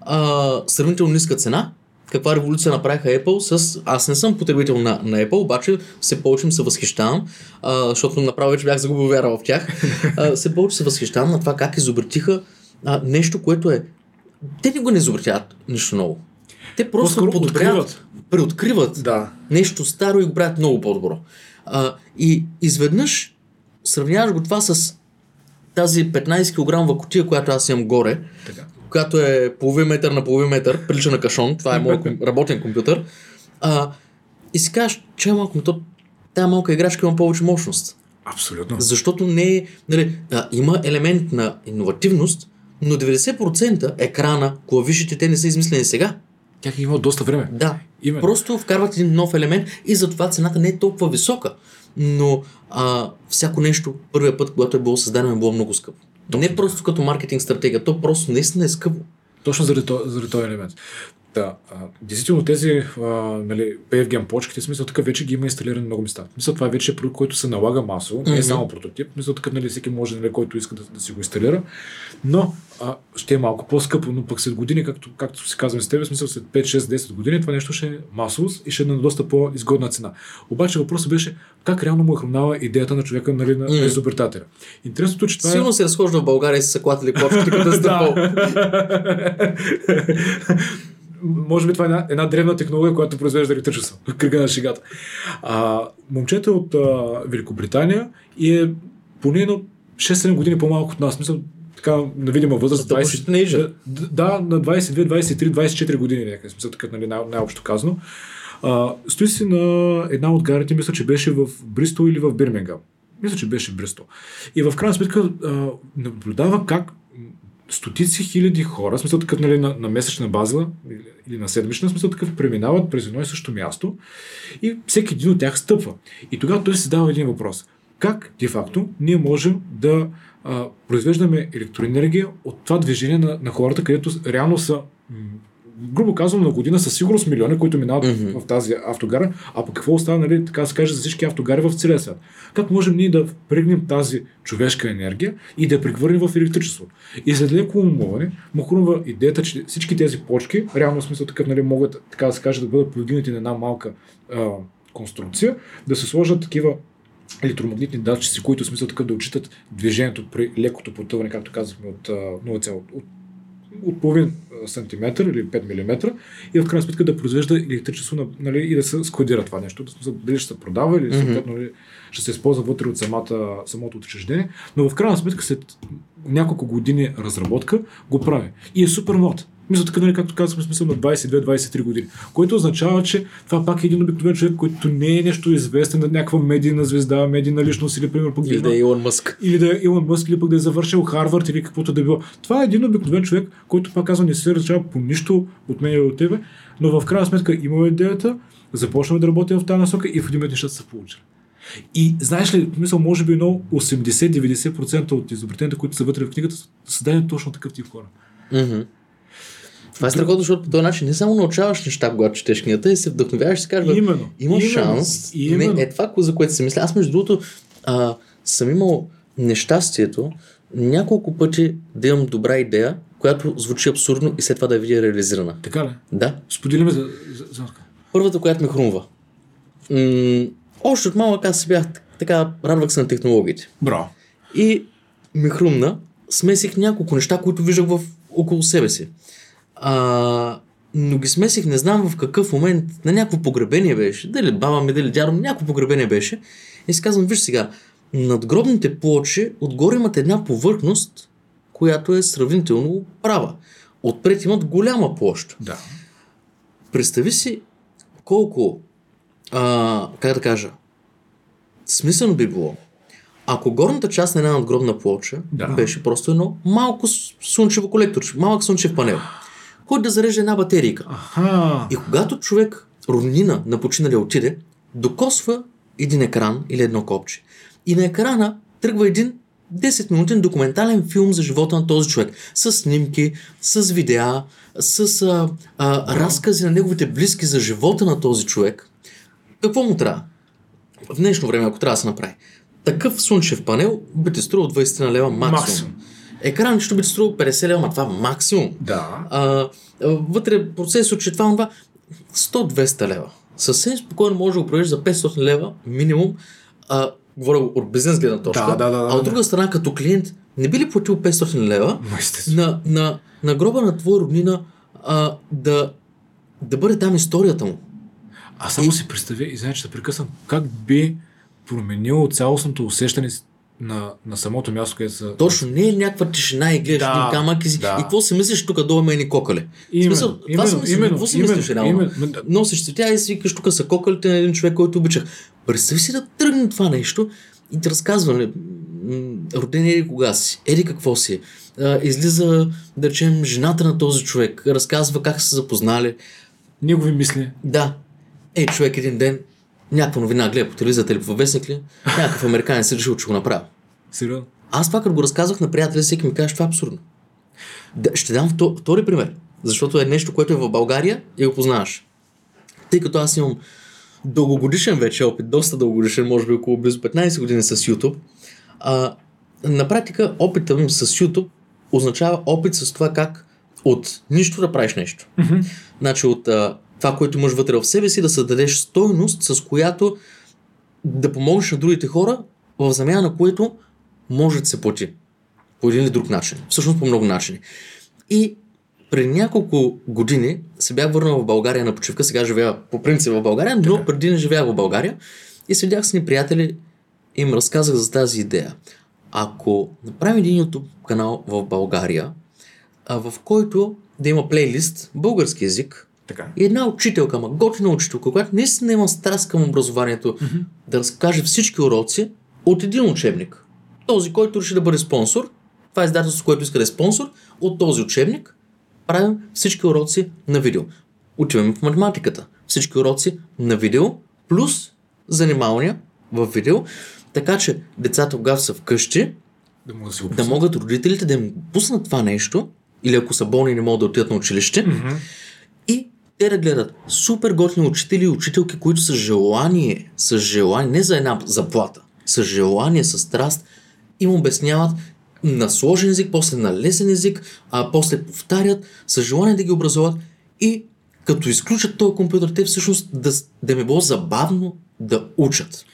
а, сравнително ниска цена каква революция направиха Apple с... Аз не съм потребител на, на Apple, обаче се получим се възхищавам, а, защото направо вече бях загубил вяра в тях. А, се получим се възхищавам на това как изобретиха а, нещо, което е... Те не го не изобретяват нищо ново. Те просто подобряват, преоткриват да. нещо старо и го правят много по-добро. А, и изведнъж сравняваш го това с тази 15 кг котия, която аз имам горе, така която е половин метър на половин метър, прилича на кашон, това е моят работен компютър, а, и си кажеш, че е малко, то, тази малка играчка има повече мощност. Абсолютно. Защото не е, нали, а, има елемент на иновативност, но 90% екрана, клавишите, те не са измислени сега. Тях има доста време. Да. Именно. Просто вкарват един нов елемент и затова цената не е толкова висока. Но а, всяко нещо, първия път, когато е било създадено, е било много скъпо. Точно. Не просто като маркетинг стратегия, то просто наистина е скъпо. Точно заради, заради този елемент. Да, а, действително тези а, нали, PFGM почките, смисъл така вече ги има инсталирани много места. Мисля, това вече е продукт, който се налага масово, mm-hmm. не е само прототип. Мисля, така нали, всеки може, нали, който иска да, да си го инсталира. Но а, ще е малко по-скъпо, но пък след години, както, както си казваме с теб, смисъл след 5, 6, 10 години, това нещо ще е масово и ще е на доста по-изгодна цена. Обаче въпросът беше как реално му е хрумнала идеята на човека, нали, на, mm. на изобретателя. Интересното, че това Силно е... се разхожда в България и се клатили почките, като е може би това е една, една древна технология, която произвежда електричество. Кръга на шегата. А, момчето е от а, Великобритания и е поне на 6-7 години по-малко от нас. Мисля, така на видима възраст. 20, да, да, на 22, 23, 24 години някъде. Смисъл, така, нали, най- най-общо казано. А, стои си на една от гарите, мисля, че беше в Бристол или в Бирмингам. Мисля, че беше в Бристол. И в крайна сметка а, наблюдава как стотици хиляди хора, смисъл такъв нали, на, на месечна база или на седмична, смисъл такъв преминават през едно и също място и всеки един от тях стъпва. И тогава той си дава един въпрос. Как, де факто, ние можем да а, произвеждаме електроенергия от това движение на, на хората, където реално са грубо казвам, на година със сигурност милиони, които минават mm-hmm. в тази автогара, а по какво остава, нали, така се каже, за всички автогари в целия свят. Как можем ние да впрегнем тази човешка енергия и да я превърнем в електричество? И след леко умоване, му хрумва идеята, че всички тези почки, реално в смисъл такъв, нали, могат, така да се каже, да бъдат повдигнати на една малка а, конструкция, да се сложат такива електромагнитни датчици, които в смисъл така да отчитат движението при лекото потъване, както казахме, от 0, от от половин сантиметър или 5 мм и в крайна сметка да произвежда електричество нали, и да се складира това нещо. Дали ще се продава или mm-hmm. нали, ще се използва вътре от самата, самото учреждение, но в крайна сметка след няколко години разработка го прави. И е супер млад. Мисля така, нали, както казахме, смисъл на 22-23 години. Което означава, че това пак е един обикновен човек, който не е нещо известен на някаква медийна звезда, медийна личност или, пример, пък или да е Илон Мъск. Или да е Илон Мъск, или пък да е завършил Харвард или каквото да е било. Това е един обикновен човек, който пак казва, не се различава по нищо от мен или от тебе, но в крайна сметка има идеята, започваме да работим в тази насока и в един момент нещата са получили. И знаеш ли, мисъл, може би едно 80-90% от изобретенията, които са вътре в книгата, са създадени точно такъв тип хора. Mm-hmm. Това е страхотно, защото по този начин не само научаваш неща, когато четеш книгата, и се вдъхновяваш и си кажеш, именно, има именно, шанс. Именно. Не, е това, за което се мисля. Аз, между другото, а, съм имал нещастието няколко пъти да имам добра идея, която звучи абсурдно и след това да я видя реализирана. Така ли? Да. Споделиме за, за, за... Първата, която ме хрумва. М- още от малък аз се бях така, радвах се на технологиите. Браво. И ми хрумна, смесих няколко неща, които виждах в около себе си. А, но ги смесих, не знам в какъв момент, на някакво погребение беше, дали баба ми, дали дядо ми, някакво погребение беше. И си казвам, виж сега, надгробните плочи отгоре имат една повърхност, която е сравнително права. Отпред имат голяма площ. Да. Представи си колко, а, как да кажа, смислено би било, ако горната част на една надгробна плоча Да. беше просто едно малко слънчево колекторче, малък слънчев панел, който да зареже една батерийка. Аха. И когато човек, роднина на починалия отиде, докосва един екран или едно копче. И на екрана тръгва един 10-минутен документален филм за живота на този човек. С снимки, с видеа, с а, а, разкази на неговите близки за живота на този човек. Какво му трябва? В днешно време, ако трябва да се направи. Такъв слънчев панел би ти струвал 20 на лева максимум. Максимум. Екран ще би ти струвал 50 лева, това максимум. Да. А, вътре процесор, че това, това 100-200 лева. Съвсем спокойно може да го проведеш за 500 лева минимум. А, говоря го от бизнес гледна точка. Да, да, да, да, а от друга страна, като клиент, не би ли платил 500 лева на, на, на гроба на твоя роднина а, да, да бъде там историята му? А само си представя, извиня, че се прекъсвам, как би променило цялостното усещане на, на самото място, където са... Точно, не е някаква тишина и гледаш Да, един камък и, си, да. и какво си мислиш тук долу има едни кокали? Именно, смисъл, това именно, си мислиш, именно, какво си именно, мислиш реално? именно. Носиш цветя и си викаш, тук са кокалите на един човек, който обичах. Представи си да тръгне това нещо и ти разказва, нали, роден еди кога си, еди какво си. А, излиза, да речем, жената на този човек, разказва как са се запознали. Негови мисли. Да, ей, човек един ден, някаква новина гледа по телевизията или по вестник ли, някакъв американец е решил, че го направи. Сериозно. Аз това, като го разказвах на приятели, всеки ми каже, това е абсурдно. Да, ще дам вто- втори пример, защото е нещо, което е в България и го познаваш. Тъй като аз имам дългогодишен вече опит, доста дългогодишен, може би около близо 15 години с YouTube, а, на практика опитът ми с YouTube означава опит с това как от нищо да правиш нещо. Mm-hmm. Значи от а, това, което имаш вътре в себе си, да създадеш стойност, с която да помогнеш на другите хора, в замяна на което може да се плати. По един или друг начин. Всъщност по много начини. И преди няколко години се бях върнал в България на почивка, сега живея по принцип в България, но преди не живеях в България и седях с ни приятели и им разказах за тази идея. Ако направим един YouTube канал в България, в който да има плейлист български язик, Така. и една учителка, ма готина учителка, която наистина има страст към образованието, mm-hmm. да разкаже всички уроци от един учебник. Този, който реши да бъде спонсор, това е издателство, което иска да е спонсор, от този учебник правим всички уроци на видео. Отиваме в математиката. Всички уроци на видео, плюс занимавания в видео, така че децата, когато са вкъщи, Да могат да да могат родителите да им пуснат това нещо, или ако са болни не могат да отидат на училище, Мгм. Те да гледат супер готини учители и учителки, които с желание, с желание, не за една заплата, с желание, с страст, им обясняват на сложен език, после на лесен език, а после повтарят, с желание да ги образуват и като изключат този компютър, те всъщност да, да им е било забавно да учат.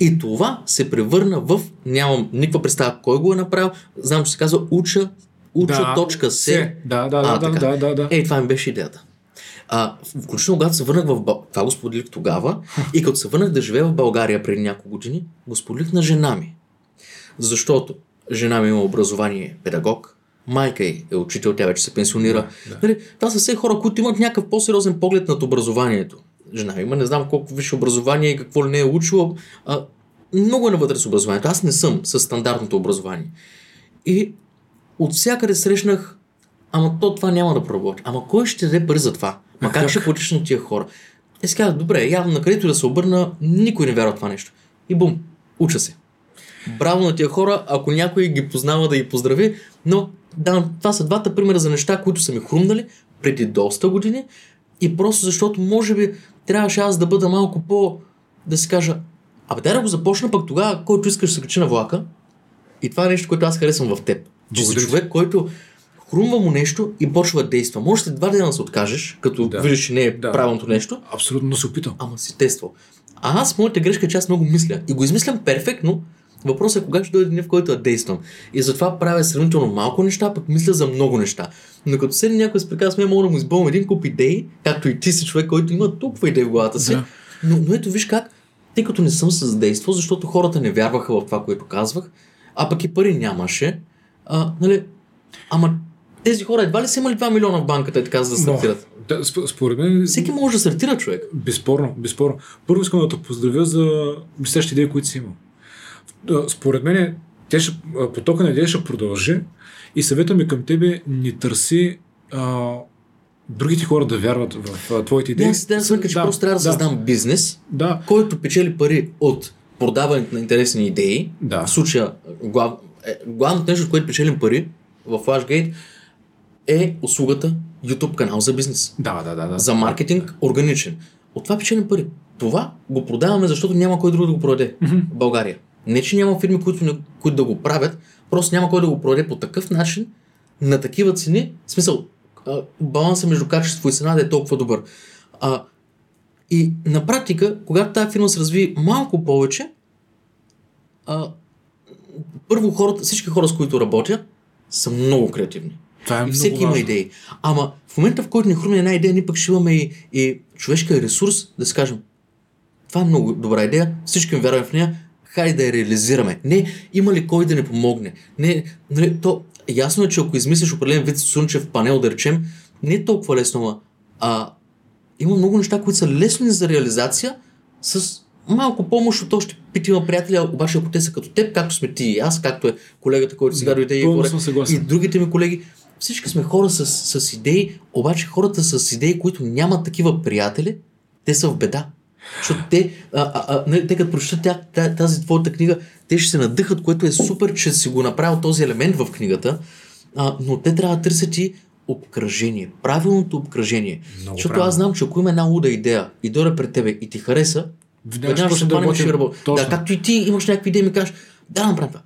И това се превърна в, нямам никаква представа кой го е направил, знам, че се казва уча, уча точка се. Да, да, А, да, да, да, да, да. Ей, това ми беше идеята. А, включително когато се върнах в Бъл... Това го споделих тогава и като се върнах да живея в България преди няколко години, го споделих на жена ми. Защото жена ми има образование педагог, майка й е учител, тя вече се пенсионира. Да, да. Нали, това са все хора, които имат някакъв по-сериозен поглед над образованието. Жена има, не знам колко висше образование и какво ли не е учила. А, много е навътре с образованието. Аз не съм с стандартното образование. И от всякъде срещнах, ама то това няма да проработи. Ама кой ще даде пари за това? Ма как ще платиш на тия хора? Е, си казах, добре, явно на където да се обърна, никой не вярва това нещо. И бум, уча се. Браво на тия хора, ако някой ги познава да ги поздрави, но да, това са двата примера за неща, които са ми хрумнали преди доста години и просто защото може би трябваше аз да бъда малко по, да си кажа, абе дай да го започна пък тогава, който искаш да се качи на влака и това е нещо, което аз харесвам в теб. Че си човек, който хрумва му нещо и почва да действа. Може след два дена да се откажеш, като Да. видиш, че не е Да. правилното нещо, Абсолютно но се опитам. ама си тествал. А аз, моята грешка е, че аз много мисля. И го измислям перфектно. Въпросът е кога ще дойде деня, в който да действам. И затова правя сравнително малко неща, пък мисля за много неща. Но като седне някой с приказ, ме мога да му избълвам един куп идеи, както и ти си човек, който има толкова идеи в главата си. Да. Но, но ето виж как, тъй като не съм създействал, защото хората не вярваха в това, което казвах, а пък и пари нямаше, а, нали, ама тези хора едва ли са имали 2 милиона в банката, така за да стартират. Да, сп- според мен, Всеки може да стартира човек. безспорно, безспорно. Първо искам да те поздравя за блестящите идеи, които си имал. Да, Според мен, те ще, потока на идеи ще продължи и съвета ми към тебе не търси а, другите хора да вярват в а, твоите идеи. Не, аз дам сметка, че Да, просто трябва да, да. създам бизнес, Да, който печели пари от продаването на интересни идеи. Да. В случая, глав... е, главното нещо, от което печелим пари в Flashgate е услугата YouTube канал за бизнес. да, да, да. да. За маркетинг органичен. От това печелим пари. Това го продаваме, защото няма кой друг да го продаде в България. Не, че няма фирми, които, не, които да го правят, просто няма кой да го продаде по такъв начин, на такива цени, в смисъл, баланса между качество и цена да е толкова добър. А, и на практика, когато тази фирма се разви малко повече, а, първо хората, всички хора, с които работя, са много креативни. Това е И всеки има идеи. Ама в момента, в който ни хрумне една идея, ние пък ще имаме и, и човешкия ресурс да си кажем, това е много добра идея, всички ми вярваме в нея, хайде да я реализираме. Не, има ли кой да ни помогне? Не, нали, то, ясно е, че ако измислиш определен вид слънчев панел, да речем, не е толкова лесно, а, има много неща, които са лесни за реализация, с малко помощ от още петима приятели, обаче ако те са като теб, както сме ти и аз, както е колегата, който сега дойде и и другите ми колеги, всички сме хора с, с идеи, обаче хората с идеи, които нямат такива приятели, те са в беда. Защото те, а, а, а, не, те като прочитат тази твоята книга, те ще се надъхат, което е супер, че си го направил този елемент в книгата, а, но те трябва да търсят и обкръжение, правилното обкръжение. Много Защото правилно. аз знам, че ако има една луда идея и дойде пред тебе и ти хареса, Веднага ще да ще работим. работи. Да, както и ти имаш някакви идеи и ми кажеш, да, направим това.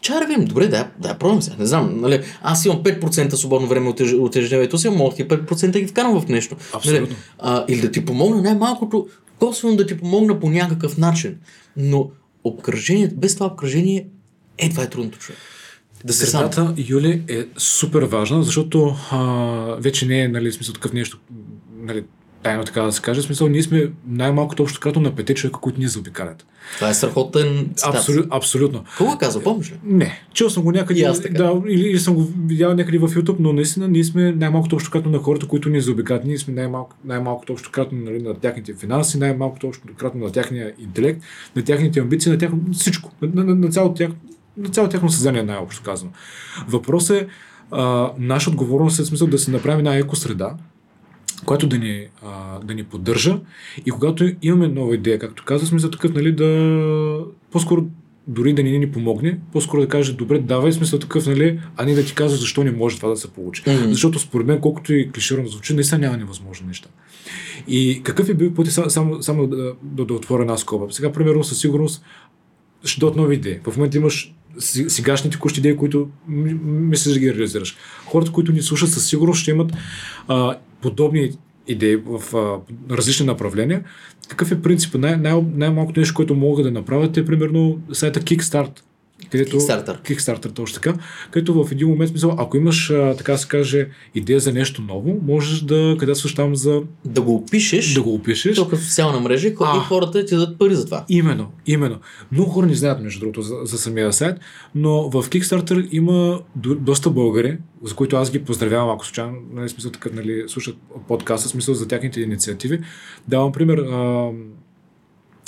Чай да видим, добре, да, да, пробвам се. Не знам, нали, аз имам 5% свободно време от, от ежедневието си, мога ти 5% да ги вкарам в нещо. Абсолютно. Нали, а, или да ти помогна най-малкото, косвено да ти помогна по някакъв начин. Но обкръжението, без това обкръжение, е, това е трудното човек. Да се сам. Средата, Юли, е супер важна, защото а, вече не е, нали, смисъл такъв нещо, нали, тайно така да се каже, в смисъл, ние сме най-малкото общо като на пете човека, които ни заобикалят. Това е страхотен цитат. Абсолю, абсолютно. Кого е казал, помниш ли? Не, чел съм го някъде, И аз така. да, или, или съм го видял някъде в YouTube, но наистина ние сме най-малкото общо като на хората, които ни заобикалят. Ние сме най-малко, най-малкото общо като нали, на тяхните финанси, най-малкото общо като на тяхния интелект, на тяхните амбиции, на тяхно всичко, на, на, на, цялото тях, на цялото тяхно съзнание най-общо казано. Въпросът е, а, наша отговорност е в смисъл да се направи една екосреда, която да ни, а, да ни поддържа и когато имаме нова идея, както казах, смисъл такъв, нали, да по-скоро дори да ни ни помогне, по-скоро да каже, добре, давай смисъл такъв, нали, а не да ти казва защо не може това да се получи. Мгм. Защото според мен, колкото и клиширано звучи, наистина няма невъзможни неща. И какъв е бил пътя, само, само, само да, да, да отворя една скоба. Сега, примерно, със сигурност ще дойдат нови идеи. В момента имаш сегашни текущи идеи, които мислиш да ги реализираш. Хората, които ни слушат, със сигурност ще имат а, подобни идеи в а, различни направления. Какъв е принципът? Най- най- най-малкото нещо, което могат да направят е примерно сайта Kickstart. Където, Kickstarter. Kickstarter, точно така. Където в един момент, смисъл, ако имаш, а, така се каже, идея за нещо ново, можеш да кандидатстваш там за Да го опишеш, да го опишеш. то като социална мрежа А. и хората ти дадат пари за това. Именно, именно. Много хора не знаят, между другото, за, за самия сайт, но в Kickstarter има до, доста българи, за които аз ги поздравявам, ако случайно, нали, смисъл така, нали, слушат подкаста, смисъл за тяхните инициативи. Давам пример, а,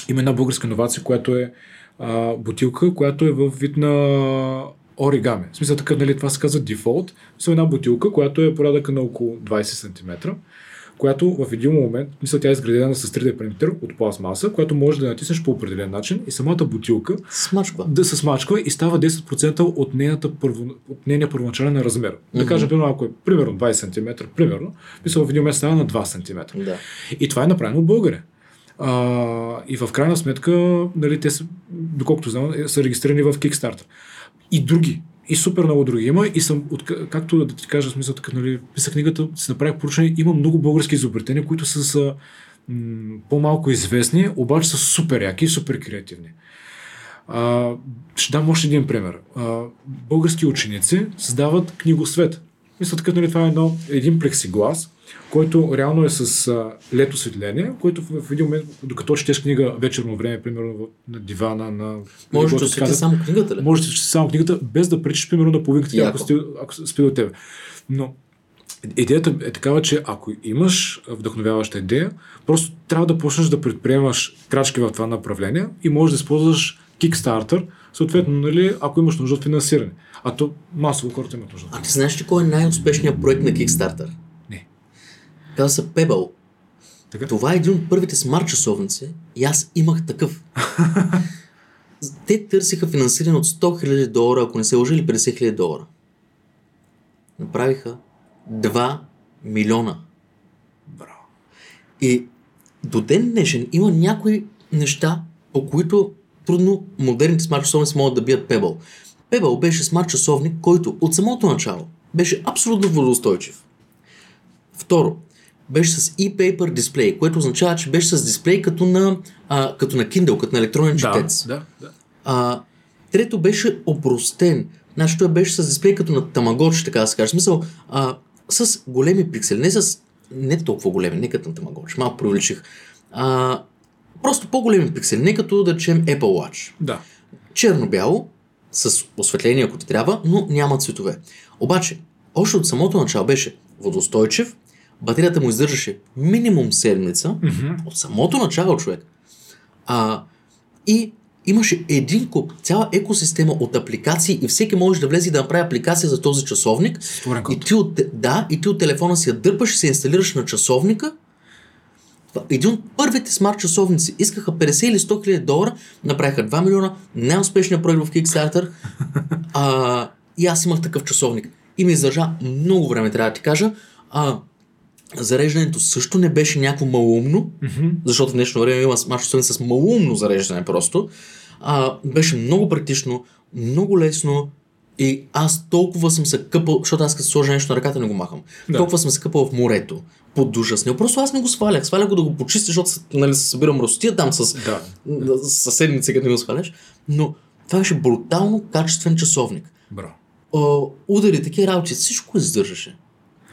има една българска иновация, която е а, бутилка, която е в вид на оригами. В смисъл така, нали, това се казва дефолт. Смисъл една бутилка, която е порядъка на около 20 см, която в един момент, мисля, тя е изградена с 3D принтер от пластмаса, която може да натиснеш по определен начин и самата бутилка Смачква. да се смачква и става 10% от, нейната първо, от нейния първоначален размер. Да Мгм. кажем, примерно, ако е примерно 20 см, примерно, мисля, в един момент става на 2 см. Да. И това е направено от българи. А, и в крайна сметка, нали, те са, доколкото знам, е, са регистрирани в Kickstarter. И други. И супер много други има. И съм, от, както да ти кажа, смисъл, така, нали, писах книгата, си направих поручение, има много български изобретения, които са, са м- по-малко известни, обаче са супер яки и супер креативни. А, ще дам още един пример. А, български ученици създават книгосвет. Мисля, така, нали, това е едно, един плексиглас, който реално е с а, лед осветление, който в, в един момент, докато четеш книга вечерно време, примерно на дивана, на... Може да казах, само книгата ли? може да четеш само книгата, без да пречиш, примерно, на половинката, ако, сте, ако спи до тебе. Но идеята е такава, че ако имаш вдъхновяваща идея, просто трябва да почнеш да предприемаш крачки в това направление и можеш да използваш Kickstarter, съответно, нали, ако имаш нужда от финансиране. А то масово хората имат нужда. А ти знаеш ли кой е най-успешният проект на Kickstarter? Казва се Pebble. Така? Това е един от първите смарт часовници и аз имах такъв. Те търсиха финансиране от 100 000 долара, ако не се лъжа, или 50 000 долара. Направиха 2 милиона. Браво. И до ден днешен има някои неща, по които трудно модерните смарт часовници могат да бият Pebble. Pebble беше смарт часовник, който от самото начало беше абсолютно водоустойчив. Второ, беше с e-paper дисплей, което означава, че беше с дисплей като на, а, като на Kindle, като на електронен Да, четец. да, да. А, трето беше опростен. Значи той беше с дисплей като на тамагочи, така да се каже. В Смисъл, а, с големи пиксели, не с не толкова големи, не като на тамагочи, малко привлечих. А, просто по-големи пиксели, не като да речем Apple Watch. Да. Черно-бяло, с осветление, ако ти трябва, но няма цветове. Обаче, още от самото начало беше водостойчив, батерията му издържаше минимум седмица, Мгм. от самото начало, човек. А, и имаше един куп, цяла екосистема от апликации и всеки може да влезе и да направи апликация за този часовник. И ти от, да, и ти от телефона си я дърпаш и се инсталираш на часовника. Един от първите смарт часовници искаха 50 или 100 хиляди долара, направиха 2 милиона, най-успешният проект в Kickstarter. А, и аз имах такъв часовник. И ми издържа много време, трябва да ти кажа. А, зареждането също не беше някакво малумно, защото в днешно време има часовници с малумно зареждане просто. А, беше много практично, много лесно и аз толкова съм се къпал, защото аз като сложа нещо на ръката не го махам. Да. Толкова съм се къпал в морето, под душа с него. Просто аз не го свалях. Свалях го да го почистя, защото нали, се събирам ростия там с Да. съседници, като не го сваляш. Но това беше брутално качествен часовник. Браво. Удари, такива работи, всичко издържаше.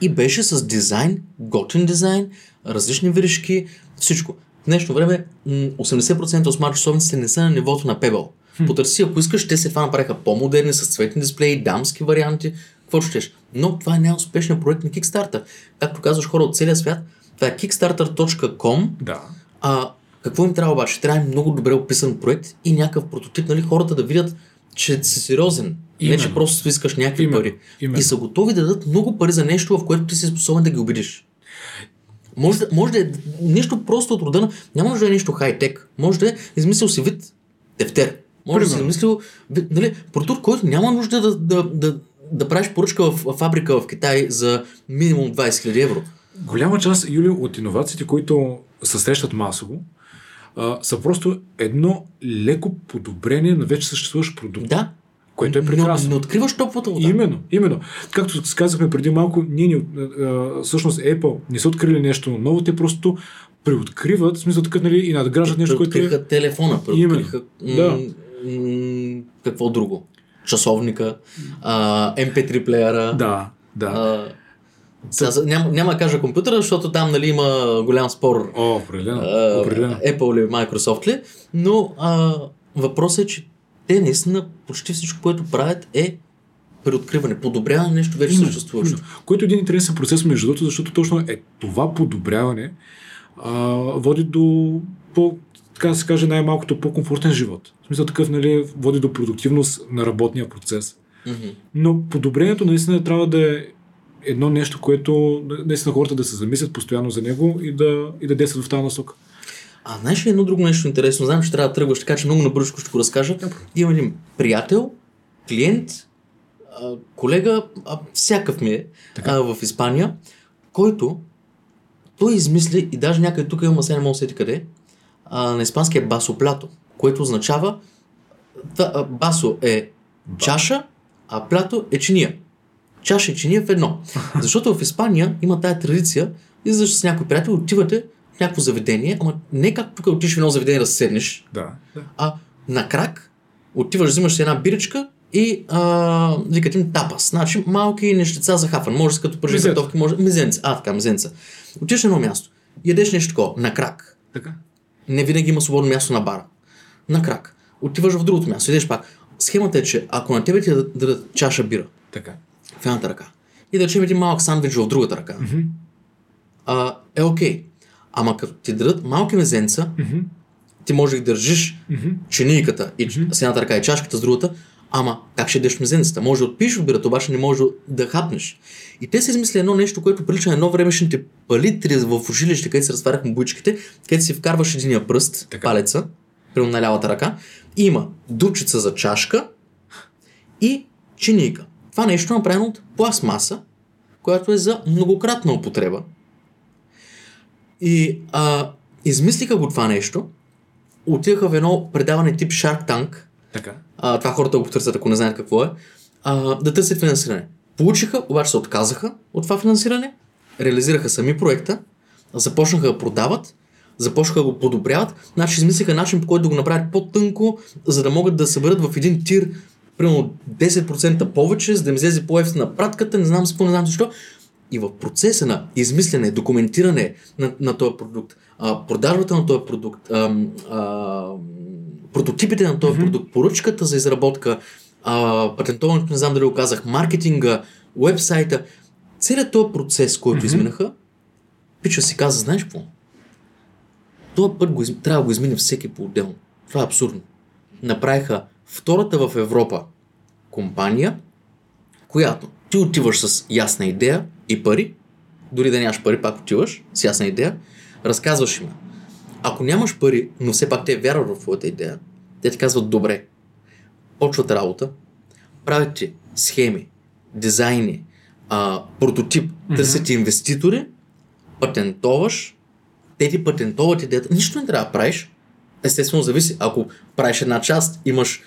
И беше с дизайн, готин дизайн, различни виришки, всичко. В днешно време м, 80% от смарт часовниците не са на нивото на Pebble. Потърси, ако искаш, те се това направиха по-модерни, с цветни дисплеи, дамски варианти, какво щеш. Но това е най-успешният проект на Kickstarter. Както казваш хора от целия свят, това е kickstarter.com, Да. а какво им трябва обаче? Трябва им много добре описан проект и някакъв прототип, нали, хората да видят, че си сериозен. Не, Именно. че просто искаш някакви Именно, пари. именно. И са готови да дадат много пари за нещо, в което ти си способен да ги убедиш. Може да, може да е нещо просто от рода на... Няма нужда да е нещо хай-тек. Може да е измислил си вид тефтер. Може да си Примерно. измислил нали, продукт, който няма нужда да, да, да, да правиш поръчка в, в фабрика в Китай за минимум 20 000 евро. Голяма част, Юли, от иновациите, които се срещат масово, а, са просто едно леко подобрение на вече съществуващ продукт. Да. Което е прекрасно. Но, не откриваш топлата вода. Именно, именно. Както казахме преди малко, ние, ни- а, всъщност Apple не са открили нещо ново, те просто преоткриват, в смисъл така, нали, и надграждат нещо, което е... Преоткриха телефона, преоткриха Да. какво друго? Часовника, а, MP3 плеера. Да, да. А, сега, няма, няма да кажа компютъра, защото там нали, има голям спор О, определено. определено. Apple или Microsoft ли, но а, въпросът е, че те наистина почти всичко, което правят е преоткриване, подобряване на нещо вече съществуващо. Което е един интересен процес, между другото, защото точно е това подобряване а, води до по, така да се каже, най-малкото по-комфортен живот. В смисъл такъв, нали, води до продуктивност на работния процес. Но подобрението наистина трябва да е едно нещо, което наистина хората да се замислят постоянно за него и да, и да действат в тази насока. А знаеш ли едно друго нещо интересно? Знам, че трябва да тръгваш, така че много набързо ще го разкажа. Имам един приятел, клиент, колега, а, всякакъв ми е а, в Испания, който той измисли и даже някъде тук има, сега не мога да сети къде, а, на испански е басо плато, което означава та, а, басо е чаша, а плато е чиния. Чаша и чиния в едно. Защото в Испания има тая традиция, излизаш с някой приятел, отивате някакво заведение, ама не как тук отиш в едно заведение да седнеш, Да. да. а на крак отиваш, взимаш си една биричка и а, викат им тапас. Значи малки нещица за хафан. Може да като пържи картофки, може мизенца. А, така, мизенца. Отиваш на едно място, ядеш нещо такова, на крак. Така. Не винаги има свободно място на бара. На крак. Отиваш в другото място, идеш пак. Схемата е, че ако на тебе ти дадат дадат чаша бира Така. в едната ръка и да речем един малък сандвич в другата ръка, Мгм. а, е окей. Ама като ти дадат малки мезенца, Мгм. ти може да ги държиш Мгм. чинийката и mm с едната ръка и чашката с другата, ама как ще ядеш мезенцата? Може да отпиш от бирата, обаче не може да хапнеш. И те са измислили едно нещо, което прилича на едно времешните палитри в училище, където се разтваряхме буичките, където си вкарваш единия пръст, Така. палеца, примерно на лявата ръка, и има дупчица за чашка и чинийка. Това нещо е направено от пластмаса, която е за многократна употреба. И а, измислиха го това нещо, отиваха в едно предаване тип Shark Tank, Така. а, това хората го потърсят, ако не знаят какво е, а, да търсят финансиране. Получиха, обаче се отказаха от това финансиране, реализираха сами проекта, започнаха да продават, започнаха да го подобряват, значи измислиха начин по който да го направят по-тънко, за да могат да съберат в един тир примерно 10% повече, за да им излезе по-ефтина пратката, не знам какво, не знам защо. И в процеса на измислене, документиране на, на този продукт, а, продажбата на този продукт, а, а, прототипите на този mm-hmm. продукт, поръчката за изработка, а, патентоването, не знам дали го казах, маркетинга, уебсайта, целият този процес, който mm-hmm. изминаха, пича си каза, знаеш какво? Този път го, изм- трябва да го измине всеки по-отделно. Това е абсурдно. Направиха втората в Европа компания, която ти отиваш с ясна идея и пари, дори да нямаш пари, пак отиваш с ясна идея, разказваш им. Ако нямаш пари, но все пак те вярват в твоята идея, те ти казват добре, почват работа, правят ти схеми, дизайни, а, прототип, търсят ти инвеститори, патентоваш, те ти патентоват идеята. Нищо не трябва да правиш. Естествено, зависи. Ако правиш една част, имаш.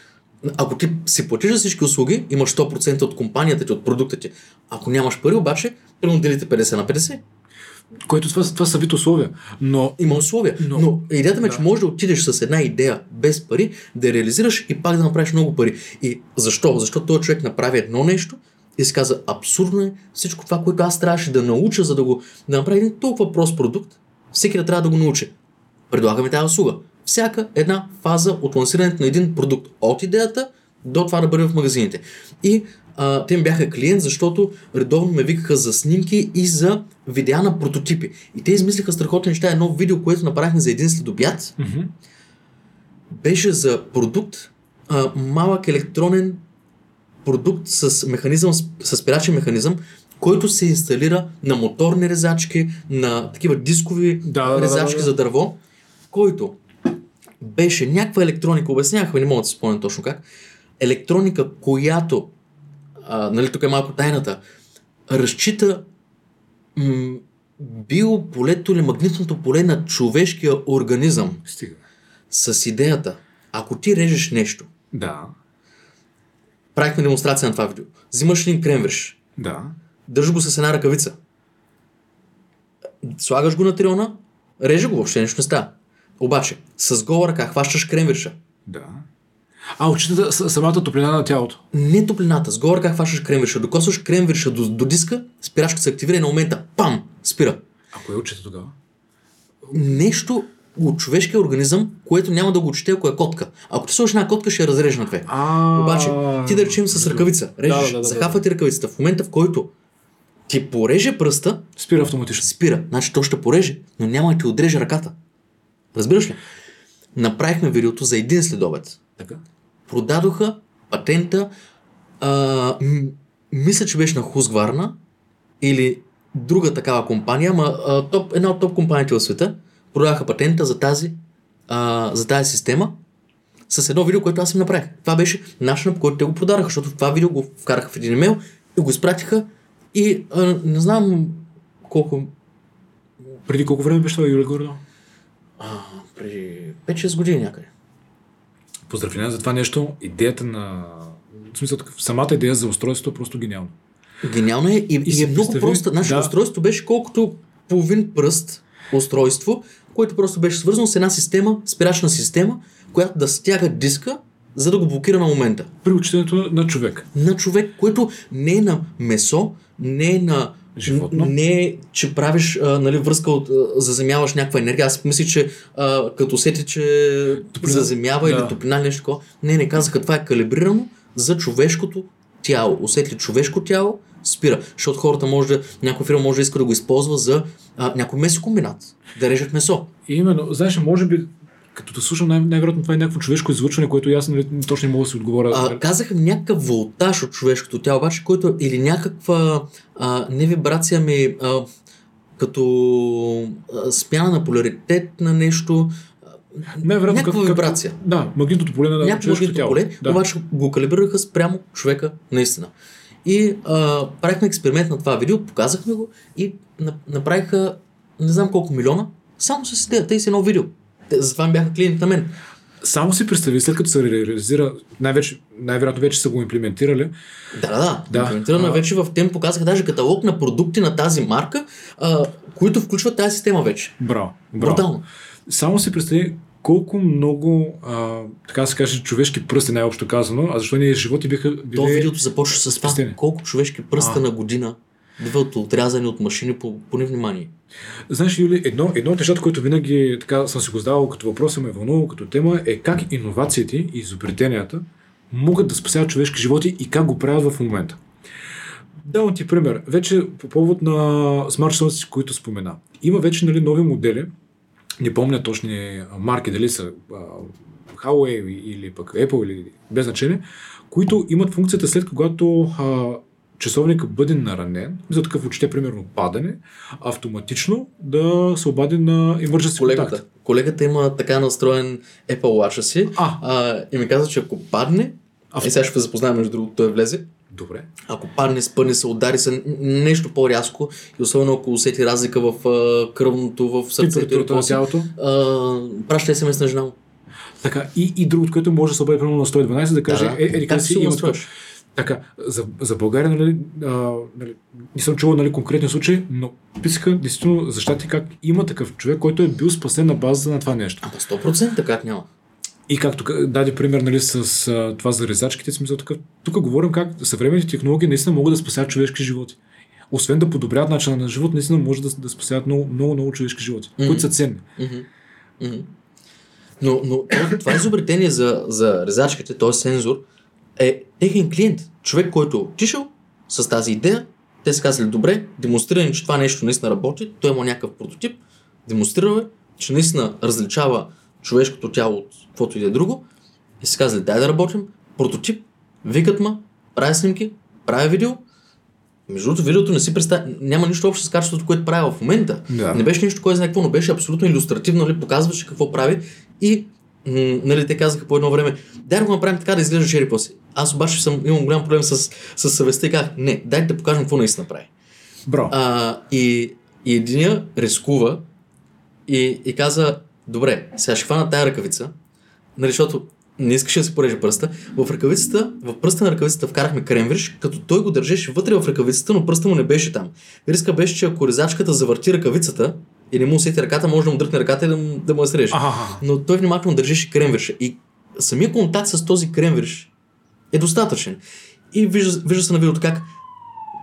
Ако ти си платиш за всички услуги, имаш 100% от компанията ти, от продукта ти. Ако нямаш пари, обаче, примерно делите 50 на 50. Което това, това са вид условия. Но Има условия. Но, Но- идеята ми е, че да. можеш да отидеш с една идея без пари, да я реализираш и пак да направиш много пари. И защо? Защото този човек направи едно нещо и си каза, абсурдно е всичко това, което аз трябваше да науча, за да го да направя един толкова прост продукт, всеки да трябва да го научи. Предлагаме тази услуга. Всяка една фаза от лансирането на един продукт от идеята до това да бъде в магазините. И а, те ми бяха клиент, защото редовно ме викаха за снимки и за видеа на прототипи. И те измислиха страхотни неща. Едно видео, което направихме за един следобят, Мгм. беше за продукт, а, малък електронен продукт с механизъм, с, спирачен механизъм, който се инсталира на моторни резачки, на такива дискови Да, да, да, резачки да, да. за дърво, който беше някаква електроника, обяснявахме, не мога да се спомня точно как, електроника, която, а, нали тук е малко тайната, разчита м- биополето или магнитното поле на човешкия организъм Стига. с идеята, ако ти режеш нещо, Да, правихме демонстрация на това видео, взимаш един кремвирш, да. държи го с една ръкавица, слагаш го на триона, реже го, въобще нещо не става. Обаче, с гола ръка хващаш кремвирша, Да. А, отчитате с- самата топлина на тялото. не топлината, с гола ръка хващаш кремвирша, докосваш кремвирша до, до диска, спирачката се активира и на момента, пам, спира. А кое отчита тогава? Нещо от човешкия организъм, което няма да го чете, ако е котка. Ако ти сложиш една котка, ще я разреже на две. Обаче, ти да речем с ръкавица, режеш, Да, да, да, да. захапва ти ръкавицата. В момента, в който ти пореже пръста, Спира автоматично. спира. Значи то ще пореже, но няма да ти отреже ръката. Разбираш ли? Направихме видеото за един следобед. Така. Продадоха патента, а, м- мисля, че беше на Хускварна или друга такава компания, ама а, топ, една от топ компаниите в света, продадаха патента за тази, а, за тази система с едно видео, което аз им направих. Това беше начинът, по който те го продадаха, защото това видео го вкараха в един имейл и го изпратиха и а, не знам колко Преди колко време беше това, Юлия Гордо? А, преди 5-6 години някъде. Поздравления за това нещо. Идеята на... В смисъл, самата идея за устройството е просто гениално. Гениално е и, и, си е много представи- проста. Нашето да. устройство беше колкото половин пръст устройство, което просто беше свързано с една система, спирачна система, която да стяга диска, за да го блокира на момента. При отчитането на човек. На човек, който не е на месо, не е на Животно. Не че правиш а, нали, връзка от, а, заземяваш някаква енергия. Аз мисля, че а, като сети, че Топлина. заземява Да. или топлина или нещо такова. Не, не казаха, това е калибрирано за човешкото тяло. Усети човешко тяло, спира. Защото хората може да, някой фирма може да иска да го използва за а, някой месокомбинат. Да режат месо. Именно, знаеш, може би, като да слушам, най- най-вероятно това е някакво човешко излъчване, което аз нали, точно не мога да си отговоря. А, казаха ми някакъв волтаж от човешкото тяло, обаче, който е- или някаква а, не вибрация ми, а, като а, смяна на поляритет на нещо, Най-вероятно някаква как- как- вибрация. Да, магнитното поле на някакво човешкото магнитно тяло. поле, Да. обаче го калибрираха спрямо човека наистина. И а, правихме експеримент на това видео, показахме го и на- направиха не знам колко милиона, само с идеята и с едно видео. Затова ми бяха клиент на мен. Само си представи, след като се реализира, най-вече, най-вероятно вече са го имплементирали, Да, да, да. Да. Имплементирано А. вече в тем показаха даже каталог на продукти на тази марка, а, които включват тази система вече. браво, браво. Брутално. Само си представи колко много, а, така се каже, човешки пръсти, най-общо казано, а защо ние животи биха били... То видеото започва с това. Колко човешки пръста А. на година биват отрязани от машини по, по внимание. Знаеш, Юли, едно, едно от нещата, което винаги така съм си го задавал като въпрос, ме е вълнувал като тема, е как иновациите и изобретенията могат да спасяват човешки животи и как го правят в момента. Давам ти пример. Вече по повод на смарт които спомена. Има вече нали, нови модели, не помня точни марки, дали са а, Huawei или пък Apple или без значение, които имат функцията след когато а, часовника бъде наранен, за такъв очите, примерно падане, автоматично да се обади на emergency Колегата, контакт. колегата има така настроен Apple Watch си А. а, и ми каза, че ако падне, А, и сега ще запознаем между другото, той влезе, Добре. ако падне, спъне се, удари се нещо по-рязко и особено ако усети разлика в а, кръвното, в сърцето на тялото. праща смс на жена. Така, и, и другото, което може да се обади примерно на 112, да каже, Да, е, Как къде си има? Така, за, за България, нали, а, нали, не съм чувал нали, конкретни случаи, но писаха действително за щати как има такъв човек, който е бил спасен на база на това нещо. Ама 100% как няма. И както ка- даде пример нали, с а, това за резачките, смисъл такъв, тук говорим как съвременните технологии наистина могат да спасяват човешки животи. Освен да подобряват начина на живот, наистина може да, да спасяват много, много, много човешки животи, Мгм. които са ценни. Мгм. Мгм. Но, но това- изобретение за, за резачките, т.е. сензор, е техен клиент. Човек, който е отишъл с тази идея, те са казали, добре, демонстрирани, че това нещо наистина работи, той има някакъв прототип, демонстрираме, че наистина различава човешкото тяло от каквото и да е друго, и са казали, дай да работим, прототип, викат ма, правя снимки, правя видео, между другото, видеото не си представя, няма нищо общо с качеството, което правя в момента. Да. Не беше нищо, кой знае какво, но беше абсолютно иллюстративно, нали, показваше какво прави и нали, те казаха по едно време, дай да го направим така да изглежда Шери после. Аз обаче съм, имам голям проблем с, с съвестта и казах, не, дайте да покажем какво наистина прави. Браво. А, и, и единия рискува и, и каза, добре, сега ще хвана тая ръкавица, нали, защото не искаше да си пореже пръста. В ръкавицата, в пръста на ръкавицата вкарахме кремвирш, като той го държеше вътре в ръкавицата, но пръста му не беше там. Риска беше, че ако резачката завърти ръкавицата и не му усети ръката, може да му дръпне ръката и да, му- да му я среже. Аха. Но той внимателно държеше кремвирша. И самия контакт с този кремвирш е достатъчен. И вижда, вижда се на видеото как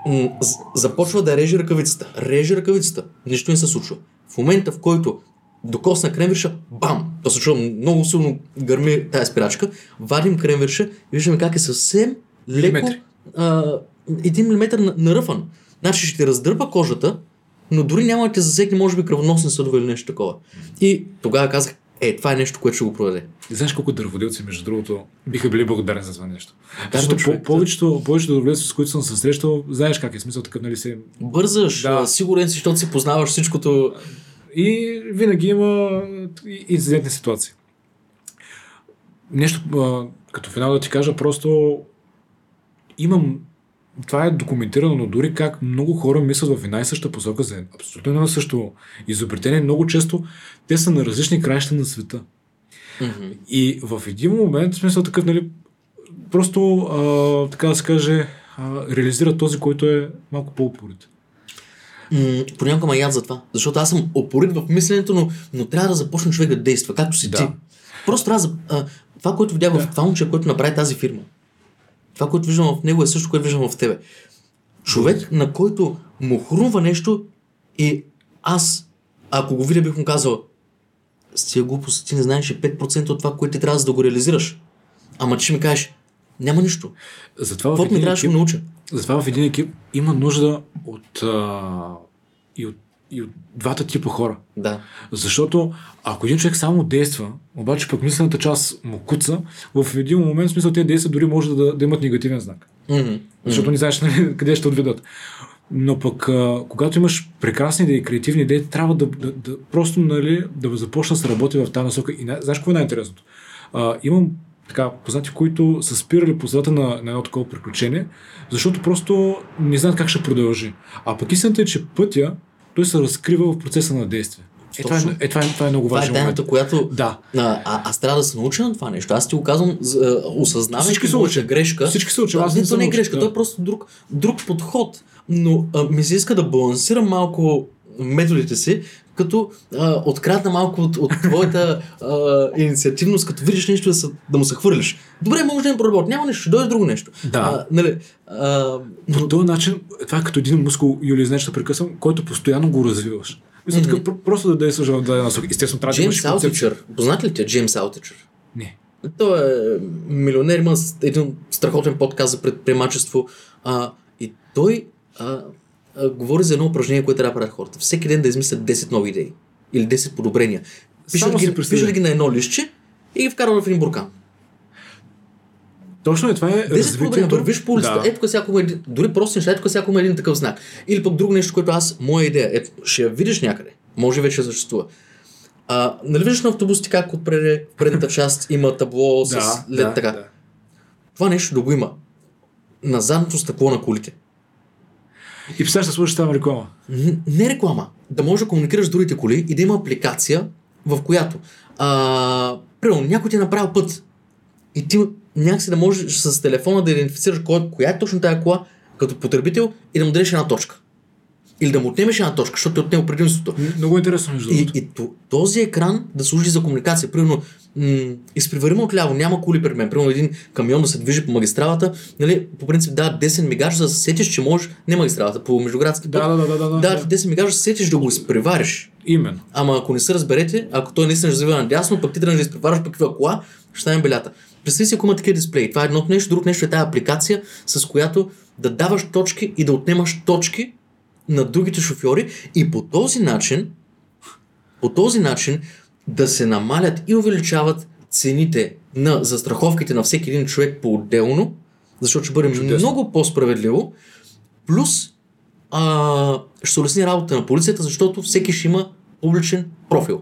м- започва да реже ръкавицата. Реже ръкавицата. Нищо не се случва. В момента, в който докосна кремвирша, бам! То се чува много силно гърми тая спирачка. Вадим кремвирша и виждаме как е съвсем леко а, един милиметър на- наръфан. Значи ще ти раздърпа кожата, но дори няма да те засегне, може би, кръвоносни съдове или нещо такова. И тогава казах, е, това е нещо, което ще го продаде. И знаеш колко дърводелци, между другото, биха били благодарни за това нещо. Да, Защото човек, по- повечето, повечето дърводелци, с които съм се срещал, знаеш как е смисъл такъв, нали се... Бързаш, Да. сигурен си, защото си познаваш всичкото. И винаги има инцидентни ситуации. Нещо, като финал да ти кажа, просто имам това е документирано, но дори как много хора мислят в една и съща посока за абсолютно едно също изобретение. Много често те са на различни краища на света. Мгм. И в един момент, в смисъл такъв, нали, просто, а, така да се каже, а, реализира този, който е малко по-упорит. М, Понякога ме яд за това. Защото аз съм опорит в мисленето, но, но трябва да започне човек да действа, както си Да. ти. Просто трябва да. А, това, което видях в това момче, което направи тази фирма. Това, което виждам в него е също, което виждам в тебе. Човек, на който му хрумва нещо и аз, ако го видя, бих му казал, с тия глупости ти не знаеш и 5% от това, което ти трябва за да го реализираш. Ама ти ще ми кажеш, няма нищо. Затова в Каквото ми трябваше да науча. затова в един екип има нужда от, а, и, от, и от двата типа хора. Да. Защото ако един човек само действа, обаче пък мислената част му куца, в един момент в смисъл тези действия дори може да, да имат негативен знак. Мгм. Защото не знаеш нали, къде ще отведат. Но пък, а, когато имаш прекрасни идеи, креативни идеи, трябва да, да, да просто нали, да започна да се работи в тази насока. И най- знаеш какво е най-интересното? А, имам така, познати, които са спирали по средата на, на едно такова приключение, защото просто не знаят как ще продължи. А пък истината е, че пътя той се разкрива в процеса на действие. Е, това, е, е, това, е, това е много Това е тайната, която Да. А, а, аз трябва да се науча на това нещо. Аз ти го казвам, осъзнавайки Всички се моята учат. грешка. Всички се учат. Аз не то не е грешка, да. то е просто друг, друг подход. Но а, ми се иска да балансирам малко методите си, като а, открадна малко от, от твоята а, инициативност, като видиш нещо да, се, да му се хвърлиш. Добре, може да не проработи, няма нещо, ще дойде друго нещо. Да. А, нали, а, но, По този начин, това е като един мускул, Юли, знаеш, да прекъсвам, който постоянно го развиваш. Мисля, така, пр- просто да действаш в дадена насока. Естествено, трябва да имаш. Аутичър, познат ли ти е Джеймс Аутичър? Не. Той е милионер, има един страхотен подкаст за предприемачество. А, и той а, а, говори за едно упражнение, което трябва да правят хората. Всеки ден да измислят 10 нови идеи. Или 10 подобрения. Пишат ги, пишат ги на едно листче и ги вкарват в един буркан. Точно е, това е 10 подобрения. развитието. Вървиш по улицата. Да. Ето всяко има дори просто неща, ето всяко има един такъв знак. Или пък друго нещо, което аз, моя идея, ето, ще я видиш някъде. Може вече съществува. А, нали виждаш на автобусите как отпред, в предната част има табло с да, лед да, така. да. Това нещо да го има на задното стъкло на колите. И представяш да слушаш там реклама. Не реклама. Да можеш да комуникираш с другите коли и да има апликация, в която а, примерно, някой ти е направил път и ти някакси да можеш с телефона да идентифицираш кой, коя е точно тая кола като потребител и да му дадеш една точка. Или да му отнемеш една точка, защото ти отнема предимството. Много интересно, между И, и то- този екран да служи за комуникация. Примерно, м- изпреваримо отляво, няма коли пред мен. Примерно един камион да се движи по магистралата, нали, по принцип да 10 мигаш, за да се сетиш, че можеш, не магистралата, по междуградски път, Да, да, да, да, да, да. 10 мигаш, да се сетиш да го изпревариш. Именно. Ама ако не се разберете, ако той наистина ще завива надясно, пък ти тръгнеш да изпреварваш пък каква кола, ще стане белята. Представи си, ако има такива дисплеи. Това е едното нещо, друго нещо е тази апликация, с която да даваш точки и да отнемаш точки на другите шофьори и по този начин, по този начин да се намалят и увеличават цените на застраховките на всеки един човек по-отделно, защото ще бъде Чудесно. много по-справедливо, плюс а, ще улесни работа на полицията, защото всеки ще има публичен профил.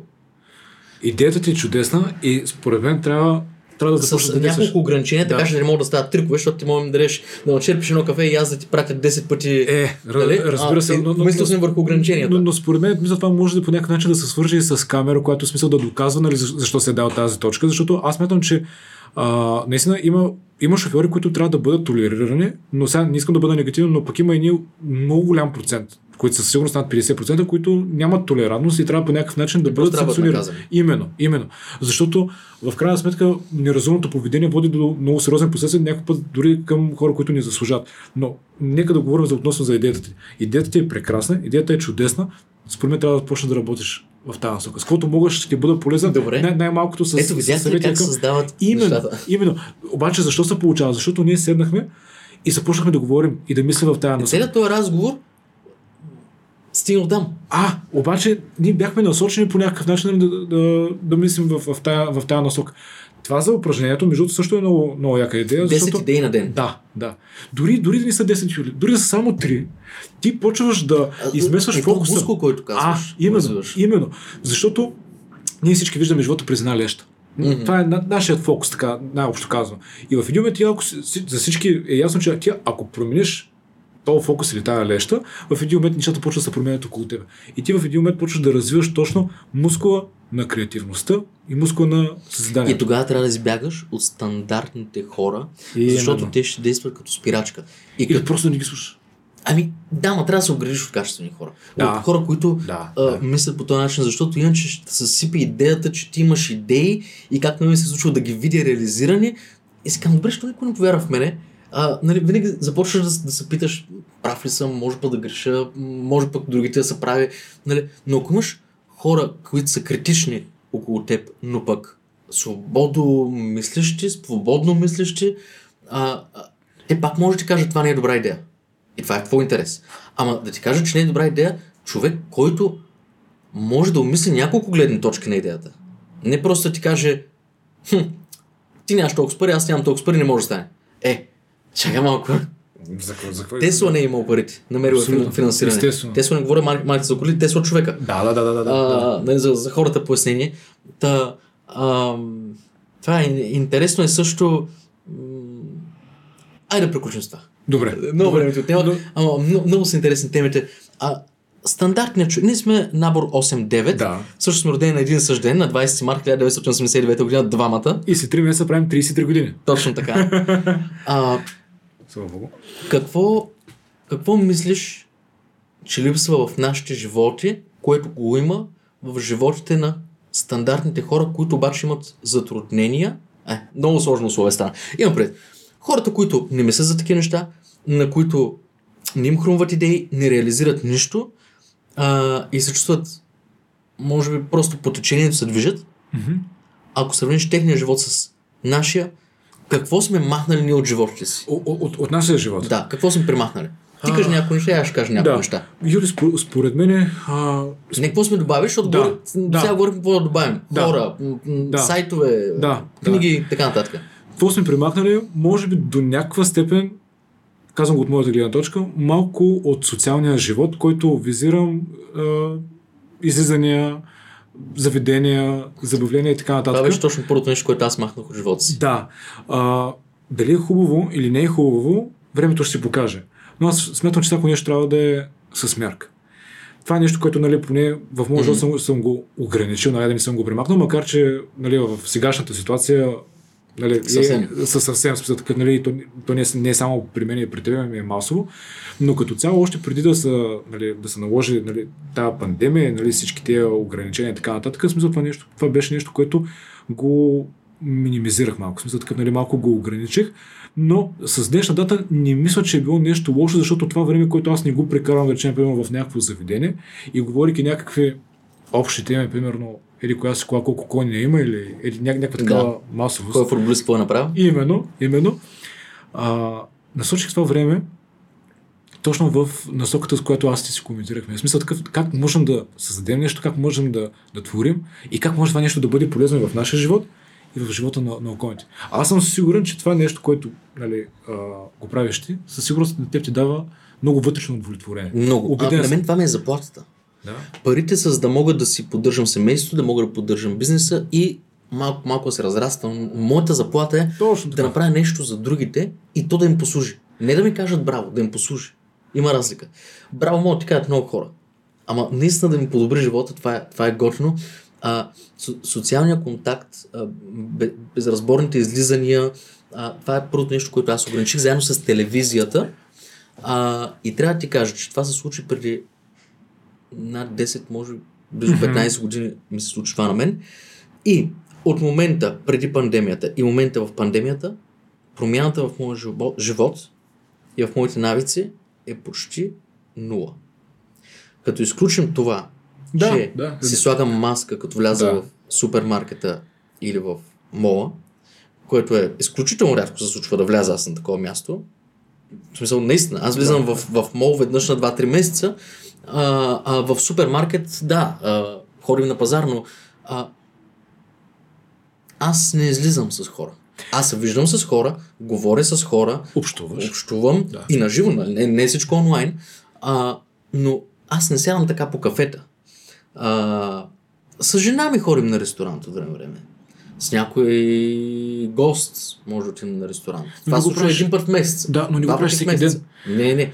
идеята ти е чудесна и според мен трябва, трябва да С да няколко ограничения, така Да. че да не могат да стават трикове, защото ти можеш да дадеш да начерпиш едно кафе и аз да ти пратя 10 пъти. Е, р- разбира се, А, но, но, мислил съм върху ограниченията. Но, но според мен, мисля, това може да по някакъв начин да се свържи и с камера, която смисъл да доказва нали, защо, се е дал тази точка, защото аз смятам, че а, наистина има, има шофьори, които трябва да бъдат толерирани, но сега не искам да бъда негативен, но пък има и много голям процент, които със сигурност над 50%, които нямат толерантност и трябва по някакъв начин да бъдат санкционирани. Именно, именно. Защото в крайна сметка неразумното поведение води до много сериозен последствия, някой път дори към хора, които ни заслужат. Но нека да говорим за относно за идеята ти. Идеята ти е прекрасна, идеята е чудесна. Според мен трябва да почнеш да работиш в тази насока. С каквото мога ще ти бъда полезен. Добре. Най- най-малкото с, Ето, видяхте как към- създават Именно, нещата? именно. Обаче защо се получава? Защото ние седнахме и започнахме да говорим и да мислим в тази насока. Целият този разговор стигнал там. А, обаче ние бяхме насочени по някакъв начин да, да, да, да мислим в, в, тая, в тая насока. Това за упражнението, между другото, също е много, много яка идея. 10 Защото... идеи на ден. Да, да. Дори, дори да не са 10 юли, дори да са само 3, ти почваш да измесваш Е, фокуса. мускул, който А, казваш. именно, развиваш. именно. Защото ние всички виждаме живота през една леща. Мгм. Това е на, нашият фокус, така най-общо казвам. И в един момент ти, ако, за всички е ясно, че ти, ако промениш този фокус или тази леща, в един момент нещата почват да се променят около теб. И ти в един момент почваш да развиваш точно мускула на креативността и мускула на И създанието. тогава трябва да избягаш от стандартните хора, Именно. защото те ще действат като спирачка. И Или като... просто не ги слушаш. Ами, да, ма трябва да се оградиш от качествени хора. Да. От хора, които Да, а, да. мислят по този начин, защото иначе ще се съсипе идеята, че ти имаш идеи и как на мен се случва да ги видя реализирани. И си казвам, добре, що никой не повярва в мене. А, нали, винаги започваш да, да се питаш, прав ли съм, може пък да греша, може пък другите да са прави. Нали? Но ако имаш хора, които са критични около теб, но пък свободно мислещи, свободно мислещи, а, а, те пак може да ти кажат, това не е добра идея. И това е твой интерес. Ама да ти кажа, че не е добра идея, човек, който може да умисли няколко гледни точки на идеята. Не просто да ти каже, хм, ти нямаш толкова пари, аз нямам толкова пари, не може да стане. Е, чакай малко. За, за, какво- Тесла не е имал парите. Намерил е финансиране. Естествено. Тесла не говоря мар- марките за коли, Тесла човека. Да, да, да, да, да, да. А, нали, за, за хората пояснение. Та, ам, това е интересно е също... Айде да приключим с това. Добре. Много Добре. време ти отнема, Но- ама много, много са интересни темите. А, стандартният човек, ние сме набор 8-9, Да. също сме родени на един същ ден, на 20 март 1989 година, двамата. И след 3 месеца правим 33 години. Точно така. а, Слава Богу. какво, какво мислиш, че липсва в нашите животи, което го има в животите на стандартните хора, които обаче имат затруднения? Е, много сложно условие стана. Имам пред. Хората, които не мислят за такива неща, на които не им хрумват идеи, не реализират нищо а, и се чувстват, може би, просто по течението се движат. Мгм. Ако сравниш техния живот с нашия, какво сме махнали ние от животите си? О- От, от нашия живот. Да, какво сме премахнали? Ти кажи някои неща, аз ще кажа някои Да. неща. Юли, според, според мен е, а, Не какво сме добавили, защото Да, говорим, да. сега говорим какво да добавим. Да. Хора, Да. сайтове, Да, книги и така нататък. какво сме премахнали, може би до някаква степен, казвам го от моята гледна точка, малко от социалния живот, който визирам а, излизания, заведения, забавления и така Това нататък. беше точно първото нещо, което аз махнах от живота си. Да. А, дали е хубаво или не е хубаво, времето ще си покаже. Но аз смятам, че всяко нещо трябва да е с мярка. Това е нещо, което нали, поне в моят живот съм, съм го ограничил, нали, да не съм го примахнал, макар че нали, в сегашната ситуация нали, Съвсем. Е, със съвсем смисъл, такъв, нали, то, то не, е, не е само при мен и при теб, ами е масово, но като цяло още преди да се, нали, да се наложи нали, тази пандемия, нали, всички тези ограничения и така нататък, смисъл това, нещо, това беше нещо, което го минимизирах малко. Смисъл такъв, нали, малко го ограничих, но с днешна дата не мисля, че е било нещо лошо, защото това време, което аз не го прекарвам, да речем, примерно в някакво заведение и говорики някакви общи теми, примерно, или коя си кола, колко кони има, или, или ня- някаква такава Да. масовост. Кой е футболист, какво е направил? Именно, именно. А, насочих това време точно в насоката, с която аз ти си коментирахме. В смисъл такъв, как можем да създадем нещо, как можем да, да творим и как може това нещо да бъде полезно и в нашия живот и в живота на, на околните. Аз съм сигурен, че това нещо, което нали, а, го правиш ти, със сигурност на теб ти дава много вътрешно удовлетворение. Много. А, Убеден на мен това ми е заплатата. Да. Парите са за да мога да си поддържам семейството, да мога да поддържам бизнеса и малко, малко се разраствам. Моята заплата е Точно да направя нещо за другите и то да им послужи. Не да ми кажат браво, да им послужи. Има разлика. Браво могат да ти кажат много хора. Ама наистина да ми подобри живота, това е, това е готино. А, со, социалния контакт, а, бе- безразборните излизания, а, това е първото нещо, което аз ограничих заедно с телевизията. А, и трябва да ти кажа, че това се случи преди над 10, може близо 15 години ми се случи това на мен. И от момента преди пандемията и момента в пандемията, промяната в моя живот, и в моите навици е почти нула. Като изключим това, Да, че да. си слагам маска, като вляза Да. в супермаркета или в мола, което е изключително рядко се случва да вляза аз на такова място. В смисъл, наистина, аз влизам в, в мол веднъж на 2-3 месеца, а, а в супермаркет, да, а, ходим на пазар, но а, аз не излизам с хора. Аз се виждам с хора, говоря с хора, Общуваш. общувам Да. и на живо, нали? не, не всичко онлайн, а, но аз не сядам така по кафета. А, с жена ми ходим на ресторант от време време. С някой гост може да отидем на ресторант. Това не се го случва един път в месец. Да, но не го правиш всеки месеца. Не, не.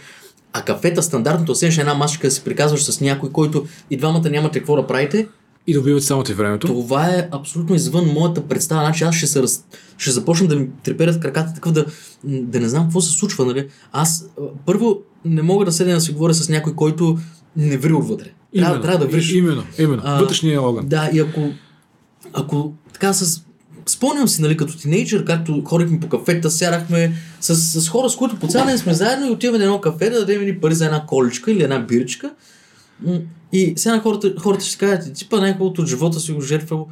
А кафета, стандартното, седнеш на една масичка да си приказваш с някой, който и двамата нямате какво да правите, И да убиват само ти времето. това е абсолютно извън моята представа. Значи аз ще, се раз... ще започна да ми треперят краката, такъв да, да не знам какво се случва. Нали? Аз първо не мога да седя да си говоря с някой, който не ври отвътре. Трябва, Именно, трябва да вриш. Именно, именно. Вътрешния огън. Да, и ако, ако така с... Спомням си, нали, като тинейджър, както ходихме по кафета, сядахме с, с хора, с които по цял ден сме заедно и отиваме на едно кафе да дадем ни пари за една количка или една биричка. И сега на хората, хората ще кажат, ти па най-хубавото от живота си го жертвал.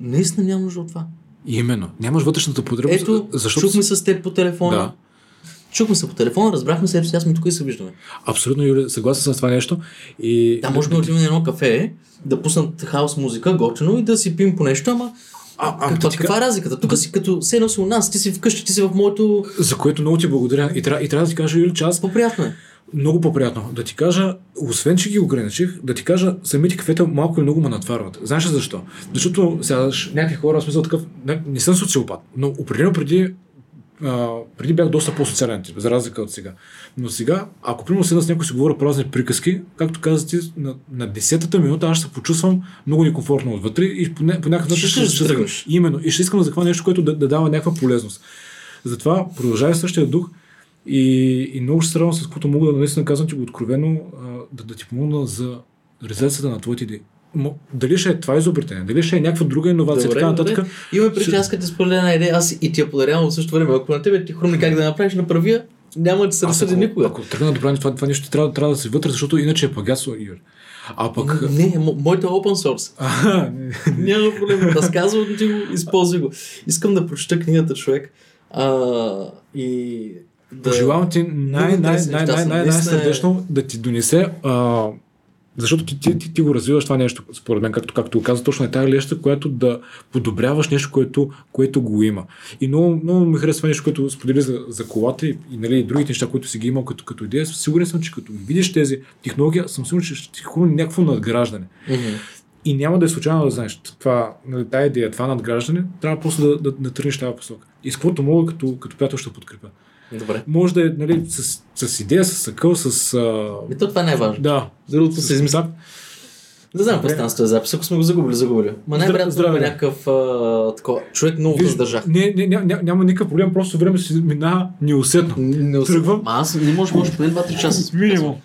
Наистина нямам нужда от това. Именно. Нямаш вътрешната потребност, Ето, защото... чухме с теб по телефона. Да. Чухме се по телефона, разбрахме се, сега сме тук и се виждаме. Абсолютно, Юли, съгласен съм с това нещо. И... Да, може да отидем на едно кафе, да пуснат хаос музика, готино и да си пим по нещо, ама А, а, каква, да ти каква е разликата? Тук си като все едно си у нас, ти си вкъщи, ти си в моето... За което много ти благодаря. И, трябва, и трябва да ти кажа, Юли, че аз По-приятно е. много по-приятно. Да ти кажа, освен, че ги ограничих, да ти кажа, самите кафета малко или много ме натварват. Знаеш ли защо? Защото сядаш някакви хора, в смисъл такъв, не, не съм социопат, но определено преди а, преди бях доста по-социален тип, за разлика от сега. Но сега, ако примерно седна с някой си говоря празни приказки, както каза ти, на, на десетата минута аз ще се почувствам много некомфортно отвътре и по, някакъв начин Ще искаш да тръгнеш. Именно. И ще искам да захвана нещо, което да, да дава някаква полезност. Затова продължавай същия дух и, и много ще се радвам с което мога да наистина казвам ти го откровено, а, да, да ти помогна за реализацията на твоите идеи. Дали ще е това изобретение, дали ще е някаква друга иновация, Добре, така нататък. добре. Имаме преди, аз като ти споделя една идея, аз и ти я подарявам в същото време. Ако на тебе ти хрумни как да направиш, направи я, няма да се Аз разсъди никога. ако тръгна да правим това, това нещо, трябва, трябва да си вътре, защото иначе е пагасо, Юр. А пък... Не, мо- моето е open source. А, не. Няма проблем. Разказвам ти го, използвай го. Искам да прочета книгата човек. А, и да... Пожелавам ти най, най, интересни най, неща най, са. най, най, Наистина е- да ти донесе а, защото ти, ти, ти, ти, го развиваш това нещо, според мен, както, както го каза, точно е тази леща, която да подобряваш нещо, което, което го има. И много, много ми харесва нещо, което сподели за, за колата и, и, нали, и другите неща, които си ги имал като, като идея. Сигурен съм, че като видиш тези технологии, съм сигурен, че ще ти хрумне някакво надграждане. Мгм. И няма да е случайно да знаеш това, нали, тази идея, това надграждане, трябва просто да, да, да тръгнеш тази посока. И с каквото мога като, като приятел ще подкрепя. Добре. Може да е нали, с, с идея, с съкъл, с... А... И то това е най-важно. Да. Другото се измисля. Да. Не знам какво стана с този запис, ако сме го загубили, загубили. Ма най-вероятно е да. някакъв а, такова. Човек много Виж, въздържах. Не, не, ня, ня, няма никакъв проблем, просто време си минава неусетно. Не Тръгвам. Ма аз не може, може поне 2-3 часа. Минимум.